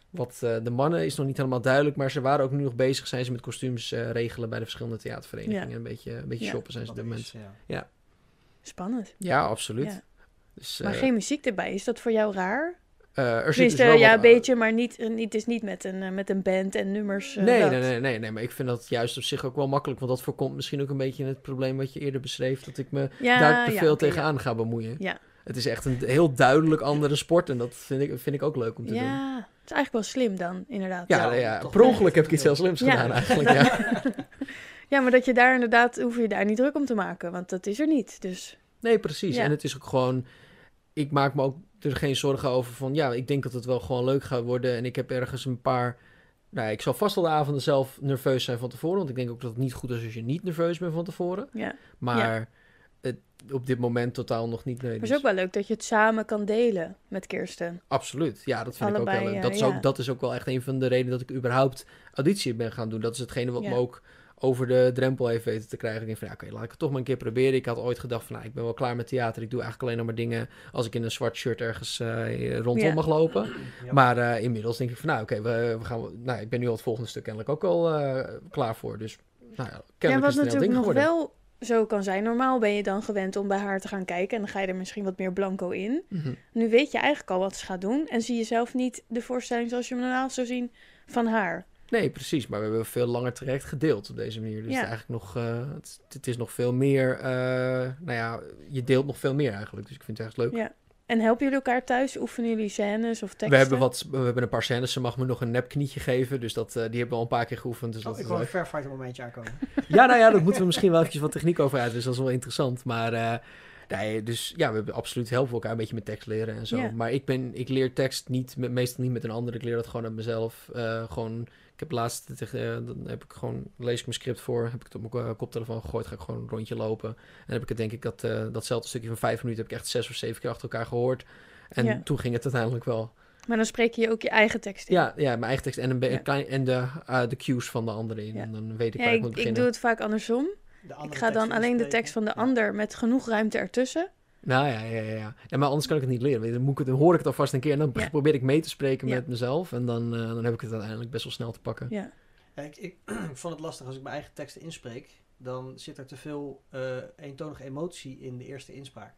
Wat eh, de mannen is nog niet helemaal duidelijk, maar ze waren ook nu nog bezig, zijn ze met kostuums eh, regelen bij de verschillende theaterverenigingen. Ja. Een beetje, een beetje Ja. shoppen zijn ze op dit moment. is, ja. Spannend. Ja, absoluut. Ja. Dus, Maar eh, geen muziek erbij, is dat voor jou raar? eh, er zit dus wel ja, een beetje, maar niet, eh, niet, het is niet met een, met een band en nummers. Nee, dat. nee, nee, nee, nee, maar ik vind dat juist op zich ook wel makkelijk, want dat voorkomt misschien ook een beetje het probleem wat je eerder beschreef, dat ik me Ja, daar te ja, veel oké, tegenaan ga bemoeien. Ja. Het is echt een heel duidelijk andere sport en dat vind ik, vind ik ook leuk om te Ja, doen. ja, het is eigenlijk wel slim dan, inderdaad. Ja, Ja, ja, per ongeluk heb ik iets heel slims Ja. gedaan eigenlijk, ja. Ja, maar dat je daar inderdaad, hoef je daar niet druk om te maken, want dat is er niet. Dus Nee, precies. Ja. En het is ook gewoon, ik maak me ook er geen zorgen over van, ja, ik denk dat het wel gewoon leuk gaat worden en ik heb ergens een paar... Nou, ik zal vast wel de avonden zelf nerveus zijn van tevoren, want ik denk ook dat het niet goed is als je niet nerveus bent van tevoren. ja. Maar het, op dit moment totaal nog niet. Nee, Maar het dus- is ook wel leuk dat je het samen kan delen met Kirsten. Absoluut, ja, dat vind ik ook wel leuk. Dat is, ja. ook, dat is ook wel echt een van de redenen dat ik überhaupt auditie ben gaan doen. Dat is hetgene wat me ook over de drempel heeft weten te krijgen. Ik denk van, ja, oké, laat ik het toch maar een keer proberen. Ik had ooit gedacht van, nou, ik ben wel klaar met theater. Ik doe eigenlijk alleen nog maar dingen als ik in een zwart shirt ergens eh, rondom Ja. mag lopen. Ja. Maar eh, inmiddels denk ik van, nou, oké, we, we gaan... Nou, ik ben nu al het volgende stuk kennelijk ook al eh, klaar voor. Dus, nou ja, Ja, kennelijk wat is het een heel natuurlijk ding nog geworden. wel zo kan zijn. Normaal ben je dan gewend om bij haar te gaan kijken en dan ga je er misschien wat meer blanco in. Mhm. Nu weet je eigenlijk al wat ze gaat doen en zie je zelf niet de voorstelling zoals je hem normaal zou zien van haar. Nee, precies. Maar we hebben een veel langer traject gedeeld op deze manier. Dus Ja. het, is eigenlijk nog, eh, het, het is nog veel meer... eh, nou ja, je deelt nog veel meer eigenlijk. Dus ik vind het echt leuk. Ja. En helpen jullie elkaar thuis? Oefenen jullie scènes of teksten? We hebben, wat, we hebben een paar scènes. Ze mag me nog een nepknietje geven. Dus dat, eh, die hebben we al een paar keer geoefend. Dus dat Oh, ik is wil een leuk. fair fighter momentje aankomen. Ja, nou ja, dat moeten we misschien wel eventjes wat techniek over uit. Dus dat is wel interessant. Maar eh, nee, dus ja, we hebben absoluut helpen elkaar een beetje met tekst leren en zo. Ja. Maar ik, ben, ik leer tekst niet, meestal niet met een ander. Ik leer dat gewoon uit mezelf. Eh, gewoon, ik heb laatst, tegen, eh, dan heb ik gewoon, lees ik mijn script voor. Heb ik het op mijn eh, koptelefoon gegooid, ga ik gewoon een rondje lopen. En dan heb ik het denk ik, dat, eh, datzelfde stukje van vijf minuten heb ik echt zes of zeven keer achter elkaar gehoord. En Ja. toen ging het uiteindelijk wel. Maar dan spreek je ook je eigen tekst in. Ja, ja mijn eigen tekst en, een Ja. klein, en de, eh, de cues van de anderen in. Ja. En dan weet ik Ja, waar ik, ik, moet ik beginnen. doe het vaak andersom. Ik ga dan alleen de tekst van de Ja. ander met genoeg ruimte ertussen. Nou ja, ja, ja, ja. ja. Maar anders kan ik het niet leren. Dan, moet ik het, dan hoor ik het alvast een keer en dan Ja. probeer ik mee te spreken Ja. met mezelf. En dan, eh, dan heb ik het uiteindelijk best wel snel te pakken. Ja. Ja, ik, ik, ik vond het lastig als ik mijn eigen teksten inspreek. Dan zit er te veel eh eentonige emotie in de eerste inspraak.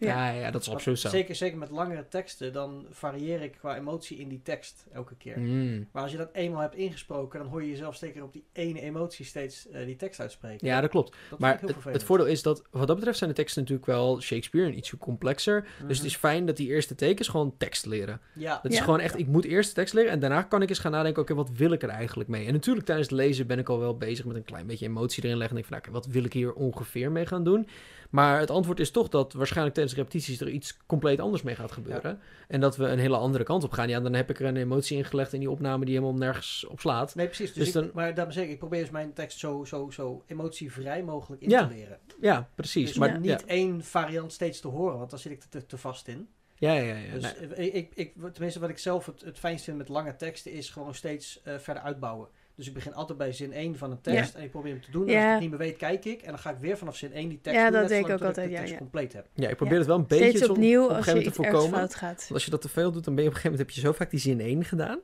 Ja. Ja, ja, dat is absoluut zo. Zeker, zeker met langere teksten, dan varieer ik qua emotie in die tekst elke keer. Mm. Maar als je dat eenmaal hebt ingesproken, dan hoor je jezelf zeker op die ene emotie steeds eh, die tekst uitspreken. Ja, dat klopt. dat Maar ik het, het voordeel is dat, wat dat betreft zijn de teksten natuurlijk wel Shakespeare en iets complexer. Dus het Mhm. is fijn dat die eerste tekens gewoon tekst leren. Ja, Dat is Ja. gewoon echt, ik moet eerst de tekst leren en daarna kan ik eens gaan nadenken, oké, wat wil ik er eigenlijk mee? En natuurlijk tijdens het lezen ben ik al wel bezig met een klein beetje emotie erin leggen. En denk van, nou, oké, wat wil ik hier ongeveer mee gaan doen? Maar het antwoord is toch dat waarschijnlijk tijdens de repetities er iets compleet anders mee gaat gebeuren. En dat we een hele andere kant op gaan. Ja, dan heb ik er een emotie in gelegd in die opname die helemaal nergens op slaat. Nee, precies. Dus Dus ik, dan- Maar daarom zeg ik, ik probeer dus mijn tekst zo, zo, zo emotievrij mogelijk in Ja, te leren. Ja, precies. Dus maar niet één variant steeds te horen, want dan zit ik er te, te vast in. Ja, ja, ja. Dus Nee. ik, ik, tenminste, wat ik zelf het, het fijnst vind met lange teksten, is gewoon steeds eh, verder uitbouwen. Dus ik begin altijd bij zin 1 van een tekst en ik probeer hem te doen. En als ik Ja. het niet meer weet, kijk ik. En dan ga ik weer vanaf zin 1 die tekst Ja, doen. dat deed ik ook altijd, de ja, tekst ja. compleet heb. ja, ik probeer Ja. het wel een beetje Steeds zo opnieuw op een als gegeven moment te voorkomen. fout gaat. Want als je dat te veel doet, dan ben je op een gegeven moment heb je zo vaak die zin 1 gedaan.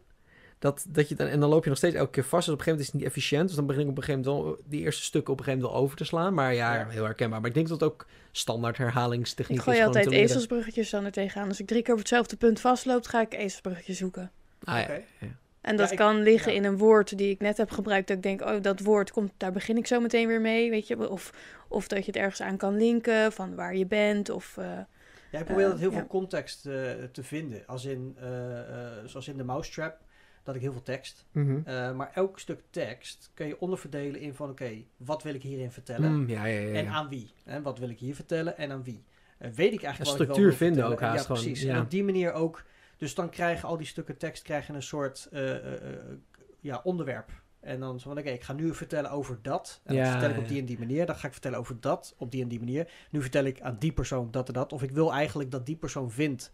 Dat, dat je dan, en dan loop je nog steeds elke keer vast. Dus op een gegeven moment is het niet efficiënt. Dus dan begin ik op een gegeven moment wel die eerste stukken op een gegeven moment wel over te slaan. Maar ja, Ja. heel herkenbaar. Maar ik denk dat het ook standaard herhalingstechniek Ik is. gooi gewoon altijd ezelsbruggetjes dan er tegenaan. Als ik drie keer op hetzelfde punt vastloop, ga ik ezelsbruggetjes zoeken. Ah, ja. En dat Ja, ik- kan liggen ja. in een woord die ik net heb gebruikt. Dat ik denk, oh, dat woord komt, daar begin ik zo meteen weer mee. Weet je? Of, of dat je het ergens aan kan linken van waar je bent. Of, eh, Ja, ik probeer Eh, dat heel ja. veel context eh, te vinden. Als in, eh, eh, zoals in de Mousetrap, dat ik heel veel tekst. Mhm. Eh, maar elk stuk tekst kun je onderverdelen in van, oké, wat wil ik hierin vertellen? Mm, ja, ja, ja. En aan wie? En wat wil ik hier vertellen en aan wie? Weet ik eigenlijk ik wel structuur wil vinden ook haast ja, gewoon, precies. ja. En op die manier ook... Dus dan krijgen al die stukken tekst krijgen een soort eh, eh, eh, ja, onderwerp. En dan zo van, oké, ik ga nu vertellen over dat. En Ja, dan vertel ik op die en die manier. Dan ga ik vertellen over dat op die en die manier. Nu vertel ik aan die persoon dat en dat. Of ik wil eigenlijk dat die persoon vindt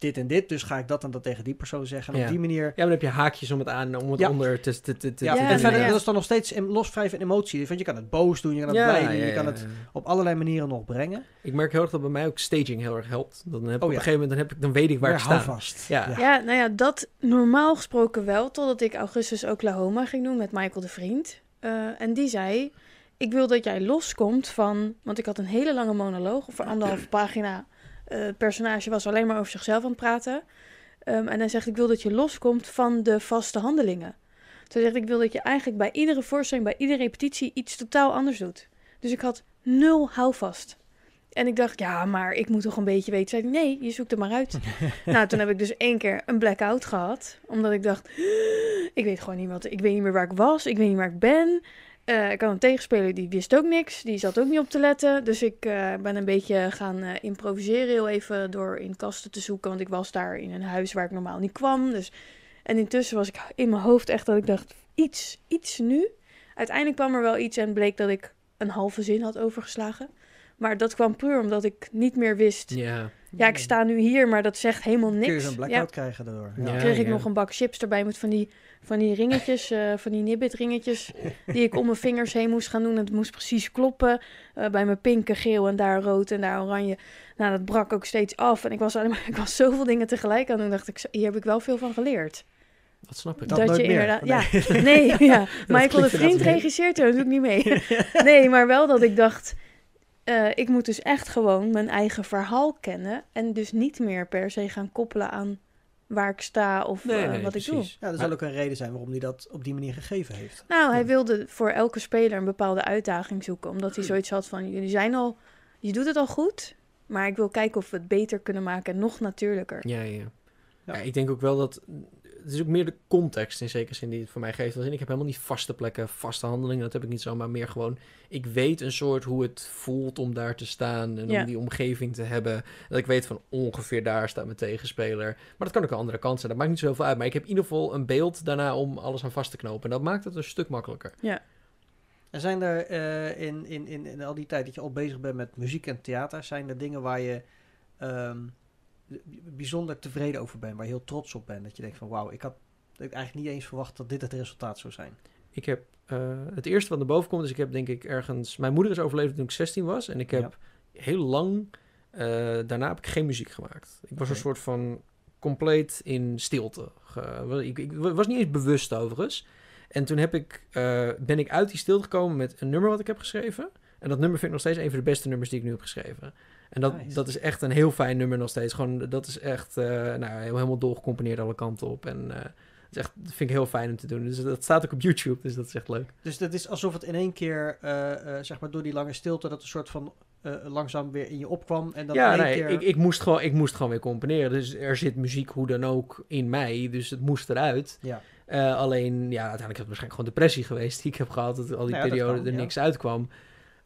dit en dit. Dus ga ik dat en dat tegen die persoon zeggen. En Ja. op die manier... Ja, maar dan heb je haakjes om het aan, om het Ja. onder te... te, te, te- Ja, Ja, en verder, dat is dan nog steeds los vrij van emotie. Want je kan het boos doen, je kan het Ja, blij doen, ja, je kan het op allerlei manieren nog brengen. Ik merk heel erg dat bij mij ook staging heel erg helpt. Dan heb ik Oh, op ja. een gegeven moment, dan, heb ik, dan weet ik waar ik sta. houvast. Ja. ja. nou ja, dat normaal gesproken wel. Totdat ik augustus Oklahoma ging doen met Michael de Vriend. Eh, en die zei, ik wil dat jij loskomt van... Want ik had een hele lange monoloog, voor anderhalve pagina. Eh, personage was alleen maar over zichzelf aan het praten. Ehm, en hij zegt, ik wil dat je loskomt van de vaste handelingen. Toen zegt, ik wil dat je eigenlijk bij iedere voorstelling, bij iedere repetitie iets totaal anders doet. Dus ik had nul houvast. En ik dacht, ja, maar ik moet toch een beetje weten. Zei nee, je zoekt het maar uit. nou, toen heb ik dus één keer een blackout gehad. Omdat ik dacht, ik weet gewoon niet wat. Ik weet niet meer waar ik was. Ik weet niet waar ik ben. Eh, ik had een tegenspeler die wist ook niks. Die zat ook niet op te letten. Dus ik eh, ben een beetje gaan eh, improviseren. Heel even door in kasten te zoeken. Want ik was daar in een huis waar ik normaal niet kwam. Dus... En intussen was ik in mijn hoofd echt dat ik dacht, iets, iets nu. Uiteindelijk kwam er wel iets en bleek dat ik een halve zin had overgeslagen. Maar dat kwam puur omdat ik niet meer wist. Ja. Ja, ik sta nu hier, maar dat zegt helemaal Kun je niks. Ja, blackout krijgen daardoor. Ja. Ja. kreeg ik ja. nog een bak chips erbij met van die, van die ringetjes, eh, van die nibbit ringetjes, die ik om mijn vingers heen moest gaan doen. Het moest precies kloppen. Eh, bij mijn pinken geel en daar rood en daar oranje. Nou, dat brak ook steeds af. En ik was, alleen maar, ik was zoveel dingen tegelijk aan. En toen dacht ik, zo, hier heb ik wel veel van geleerd. Dat snap ik. Dat nooit je meer. inderdaad, Nee. ja, nee, ja. Michael de Vriend regisseert er, dat doe ik niet mee. nee, maar wel dat ik dacht, eh, ik moet dus echt gewoon mijn eigen verhaal kennen. En dus niet meer per se gaan koppelen aan waar ik sta of Nee, eh, nee, wat ik doe. precies. Ja, er zal ook een reden zijn waarom hij dat op die manier gegeven heeft. Nou, hij wilde voor elke speler een bepaalde uitdaging zoeken. Omdat Hm. hij zoiets had van, jullie zijn al, je doet het al goed. Maar ik wil kijken of we het beter kunnen maken en nog natuurlijker. Ja, ja. Ja. ja. ik denk ook wel dat... Het is ook meer de context in zekere zin die het voor mij geeft. Als in, ik heb helemaal niet vaste plekken, vaste handelingen. Dat heb ik niet zo, maar meer gewoon... Ik weet een soort hoe het voelt om daar te staan. En Ja. om die omgeving te hebben. Dat ik weet van ongeveer daar staat mijn tegenspeler. Maar dat kan ook een andere kant zijn. Dat maakt niet zoveel uit. Maar ik heb in ieder geval een beeld daarna om alles aan vast te knopen. En dat maakt het een stuk makkelijker. En zijn er eh, in, in, in, in al die tijd dat je al bezig bent met muziek en theater, zijn er dingen waar je ehm, bijzonder tevreden over bent, waar je heel trots op bent? Dat je denkt van wauw, ik had eigenlijk niet eens verwacht dat dit het resultaat zou zijn. Ik heb eh, het eerste wat naar boven komt, is ik heb denk ik ergens... Mijn moeder is overleden toen ik 16 was. En ik heb heel lang... eh, daarna heb ik geen muziek gemaakt. Ik was een soort van compleet in stilte. Ik, ik was niet eens bewust overigens. En toen heb ik, eh, ben ik uit die stilte gekomen met een nummer wat ik heb geschreven. En dat nummer vind ik nog steeds een van de beste nummers die ik nu heb geschreven. En dat, Nice. dat is echt een heel fijn nummer nog steeds. Gewoon, dat is echt uh, nou, helemaal doorgecomponeerd alle kanten op. En uh, dat, is echt, dat vind ik heel fijn om te doen. Dus dat staat ook op YouTube, dus dat is echt leuk. Dus dat is alsof het in één keer, uh, zeg maar door die lange stilte, dat een soort van langzaam weer in je opkwam. En dan ja, in één nee, keer... ik, ik, moest gewoon, ik moest gewoon weer componeren. Dus er zit muziek hoe dan ook in mij. Dus het moest eruit. Ja. Alleen, ja, uiteindelijk is het waarschijnlijk gewoon depressie geweest die ik heb gehad. Dat al die nou ja, periode kan, er ja. niks uitkwam.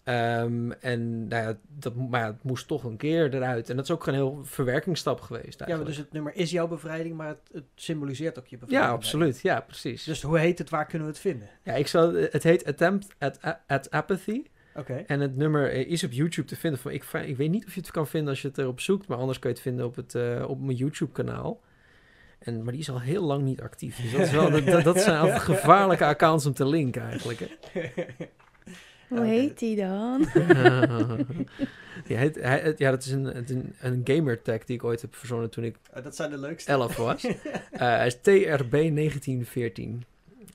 Um, en nou ja, dat, maar ja, het moest toch een keer eruit. En dat is ook een heel verwerkingsstap geweest eigenlijk. Ja, maar dus het nummer is jouw bevrijding, maar het, het symboliseert ook je bevrijding. Ja, absoluut. Ja, precies. Dus hoe heet het? Waar kunnen we het vinden? Ja, ik zal, het heet Attempt at, at Apathy. Oké. Okay. En het nummer is op YouTube te vinden. Ik, ik weet niet of je het kan vinden als je het erop zoekt. Maar anders kun je het vinden op, het, uh, op mijn YouTube kanaal. En, maar die is al heel lang niet actief. Dus dat, is wel, dat, dat zijn gevaarlijke accounts om te linken eigenlijk. Hè. Hoe heet die dan? ja, het, het, ja, dat is een, een, een gamer tag die ik ooit heb verzonnen toen ik uh, dat zijn de leukste. 11 was. uh, hij is TRB1914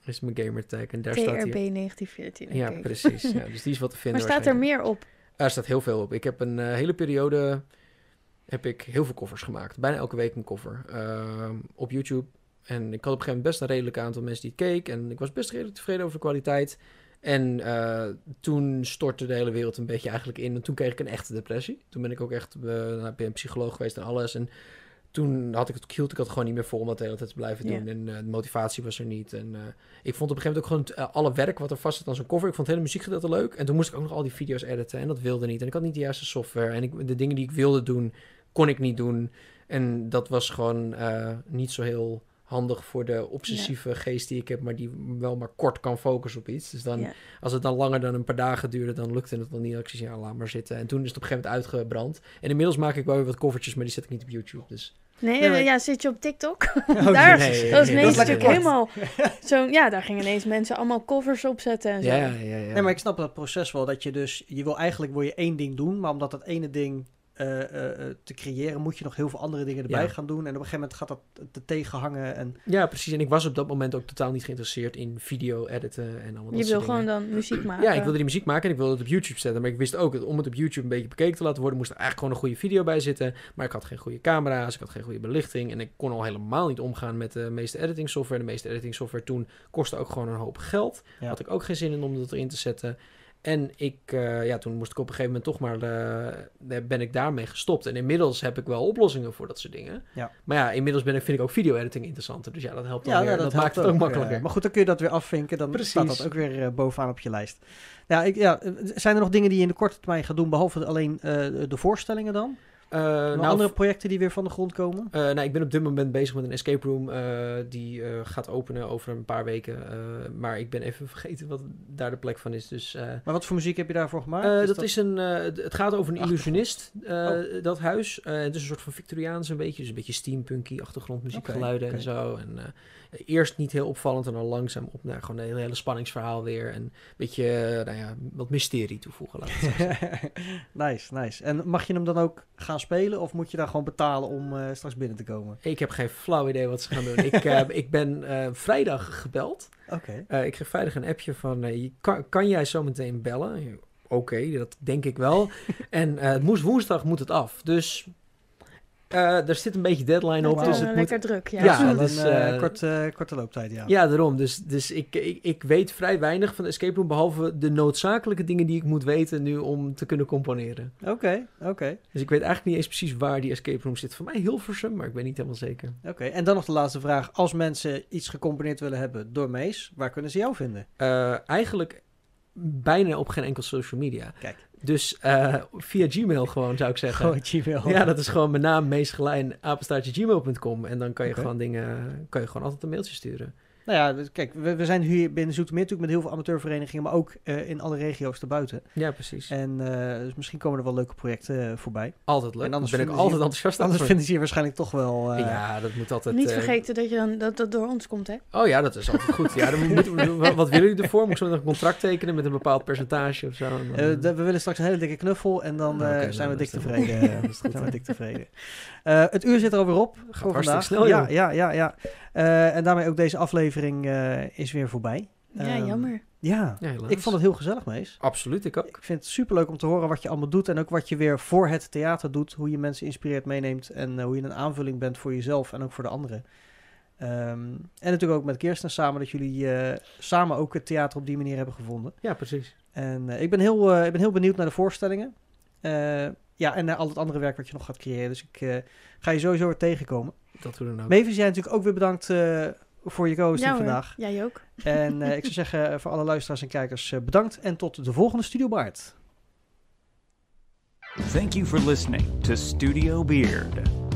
is mijn gamer tag. En daar TRB staat hier... 1914. Ja, okay. precies. Ja, dus die is wat te vinden. Maar staat er meer op? Er staat heel veel op. Ik heb een uh, hele periode heb ik heel veel covers gemaakt. Bijna elke week een cover. Uh, op YouTube. En ik had op een gegeven moment best een redelijk aantal mensen die het keek. En ik was best redelijk tevreden over de kwaliteit. En uh, toen stortte de hele wereld een beetje eigenlijk in. En toen kreeg ik een echte depressie. Toen ben ik ook echt uh, bij een psycholoog geweest en alles. En toen had ik het, hield ik het gewoon niet meer vol om dat de hele tijd te blijven doen. En uh, de motivatie was er niet. En ik vond op een gegeven moment ook gewoon alle werk wat er vast zat aan zo'n cover. Ik vond het hele muziekgedeelte leuk. En toen moest ik ook nog al die video's editen. En dat wilde niet. En ik had niet de juiste software. En ik, de dingen die ik wilde doen, kon ik niet doen. En dat was gewoon niet zo heel handig voor de obsessieve ja. geest die ik heb, maar die wel maar kort kan focussen op iets. Dus dan, ja. als het dan langer dan een paar dagen duurde, dan lukte het dan niet. Ik zei, ja, laat maar zitten. En toen is het op een gegeven moment uitgebrand. En inmiddels maak ik wel weer wat covertjes, maar die zet ik niet op YouTube. Dus. Nee, nee maar... ja, zit je op TikTok? Oh, daar, nee, dat is ineens natuurlijk helemaal zo. Ja, daar gingen ineens mensen allemaal covers opzetten en zo. Ja, ja, ja, ja. Nee, maar ik snap dat proces wel, dat je dus, je wil eigenlijk wil je één ding doen, maar omdat dat ene ding uh, uh, te creëren, moet je nog heel veel andere dingen erbij ja. gaan doen. En op een gegeven moment gaat dat te tegenhangen. En... Ja, precies. En ik was op dat moment ook totaal niet geïnteresseerd in video editen en allemaal Je wil gewoon dan muziek maken. Ja, ik wilde die muziek maken en ik wilde het op YouTube zetten. Maar ik wist ook dat om het op YouTube een beetje bekeken te laten worden, moest er eigenlijk gewoon een goede video bij zitten. Maar ik had geen goede camera's, ik had geen goede belichting. En ik kon al helemaal niet omgaan met de meeste editing software. De meeste editing software toen kostte ook gewoon een hoop geld. Ja. Had ik ook geen zin in om dat erin te zetten. En ik, uh, ja, toen moest ik op een gegeven moment toch maar, uh, ben ik daarmee gestopt. En inmiddels heb ik wel oplossingen voor dat soort dingen. Ja. Maar ja, inmiddels ben ik, vind ik ook video-editing interessanter. Dus ja, dat helpt dan ja, weer. dat, dat maakt het ook, ook makkelijker. Uh, maar goed, dan kun je dat weer afvinken. Dan Precies. staat dat ook weer bovenaan op je lijst. Ja, ik, ja, zijn er nog dingen die je in de korte termijn gaat doen, behalve alleen de voorstellingen dan? Uh, nou, andere projecten die weer van de grond komen? Uh, nou, ik ben op dit moment bezig met een escape room. Uh, die gaat openen over een paar weken. maar ik ben even vergeten wat daar de plek van is. Dus, maar wat voor muziek heb je daarvoor gemaakt? Is dat, dat, is een. het gaat over een illusionist, oh. dat huis. het is een soort van Victoriaans een beetje. Dus een beetje steampunky achtergrondmuziekgeluiden okay, okay. en zo. En eerst niet heel opvallend en dan langzaam op naar gewoon een hele, spanningsverhaal weer. En een beetje, nou ja, wat mysterie toevoegen. Laat nice, nice. En mag je hem dan ook gaan spelen of moet je daar gewoon betalen om uh, straks binnen te komen? Ik heb geen flauw idee wat ze gaan doen. ik, uh, ik ben uh, vrijdag gebeld. Oké. Okay. ik kreeg vrijdag een appje van, kan, kan jij zo meteen bellen? Oké, okay, dat denk ik wel. en moest, woensdag moet het af. Dus Eh, er zit een beetje deadline op, Het dus is het moet... lekker druk. Ja. Ja, Ja, dus, een eh, kort, eh, korte looptijd, ja. Ja, daarom. Dus, dus ik, ik, ik weet vrij weinig van de escape room, behalve de noodzakelijke dingen die ik moet weten nu om te kunnen componeren. Oké, oké. Dus ik weet eigenlijk niet eens precies waar die escape room zit. Voor mij Hilversum, maar ik weet niet helemaal zeker. Oké, en dan nog de laatste vraag. Als mensen iets gecomponeerd willen hebben door Mees, waar kunnen ze jou vinden? Eh, eigenlijk bijna op geen enkel social media. Kijk. Dus eh, via Gmail gewoon, zou ik zeggen. Gewoon Gmail. Ja, dat is gewoon mijn naam, meesgelijn, apenstaartje gmail.com. En dan kan je gewoon dingen, kan je gewoon altijd een mailtje sturen. Nou ja, dus kijk, we, we zijn hier binnen Zoetermeer natuurlijk met heel veel amateurverenigingen, maar ook eh, in alle regio's daarbuiten. Ja, precies. En eh, dus misschien komen er wel leuke projecten eh, voorbij. Altijd leuk. En anders ben ik altijd hier- enthousiast Anders vinden ze hier waarschijnlijk toch wel... eh, Ja, dat moet altijd... Niet vergeten dat, je dan, dat dat door ons komt, hè? Oh ja, dat is altijd goed. Ja, dan moeten we, wat- wat willen jullie ervoor? Moet zo nog een contract tekenen met een bepaald percentage of zo? En dan, eh, de- we willen straks een hele dikke knuffel en dan zijn we dik dat is tevreden. dan- dat is goed, zijn we dik tevreden. Eh, het uur zit er alweer op voor hartstikke vandaag. snel, ja, ja, ja, ja. Eh, en daarmee ook deze aflevering eh, is weer voorbij. Ja, Ehm, jammer. Ja, ik vond het heel gezellig, Mees. Absoluut, ik ook. Ik vind het superleuk om te horen wat je allemaal doet. En ook wat je weer voor het theater doet. Hoe je mensen inspireert, meeneemt. En eh, hoe je een aanvulling bent voor jezelf en ook voor de anderen. Ehm, en natuurlijk ook met Kirsten samen. Dat jullie eh, samen ook het theater op die manier hebben gevonden. Ja, precies. En eh, ik, ben heel, eh, ik ben heel benieuwd naar de voorstellingen. Eh, ja, en naar al het andere werk wat je nog gaat creëren. Dus ik eh, ga je sowieso weer tegenkomen. Dat hoe dan ook. Mavis, jij natuurlijk ook weer bedankt eh, voor je co-hosting Ja vandaag. jij ook. En eh, ik zou zeggen voor alle luisteraars en kijkers eh, bedankt. En tot de volgende Studio Baard. Thank you for listening to Studio Beard.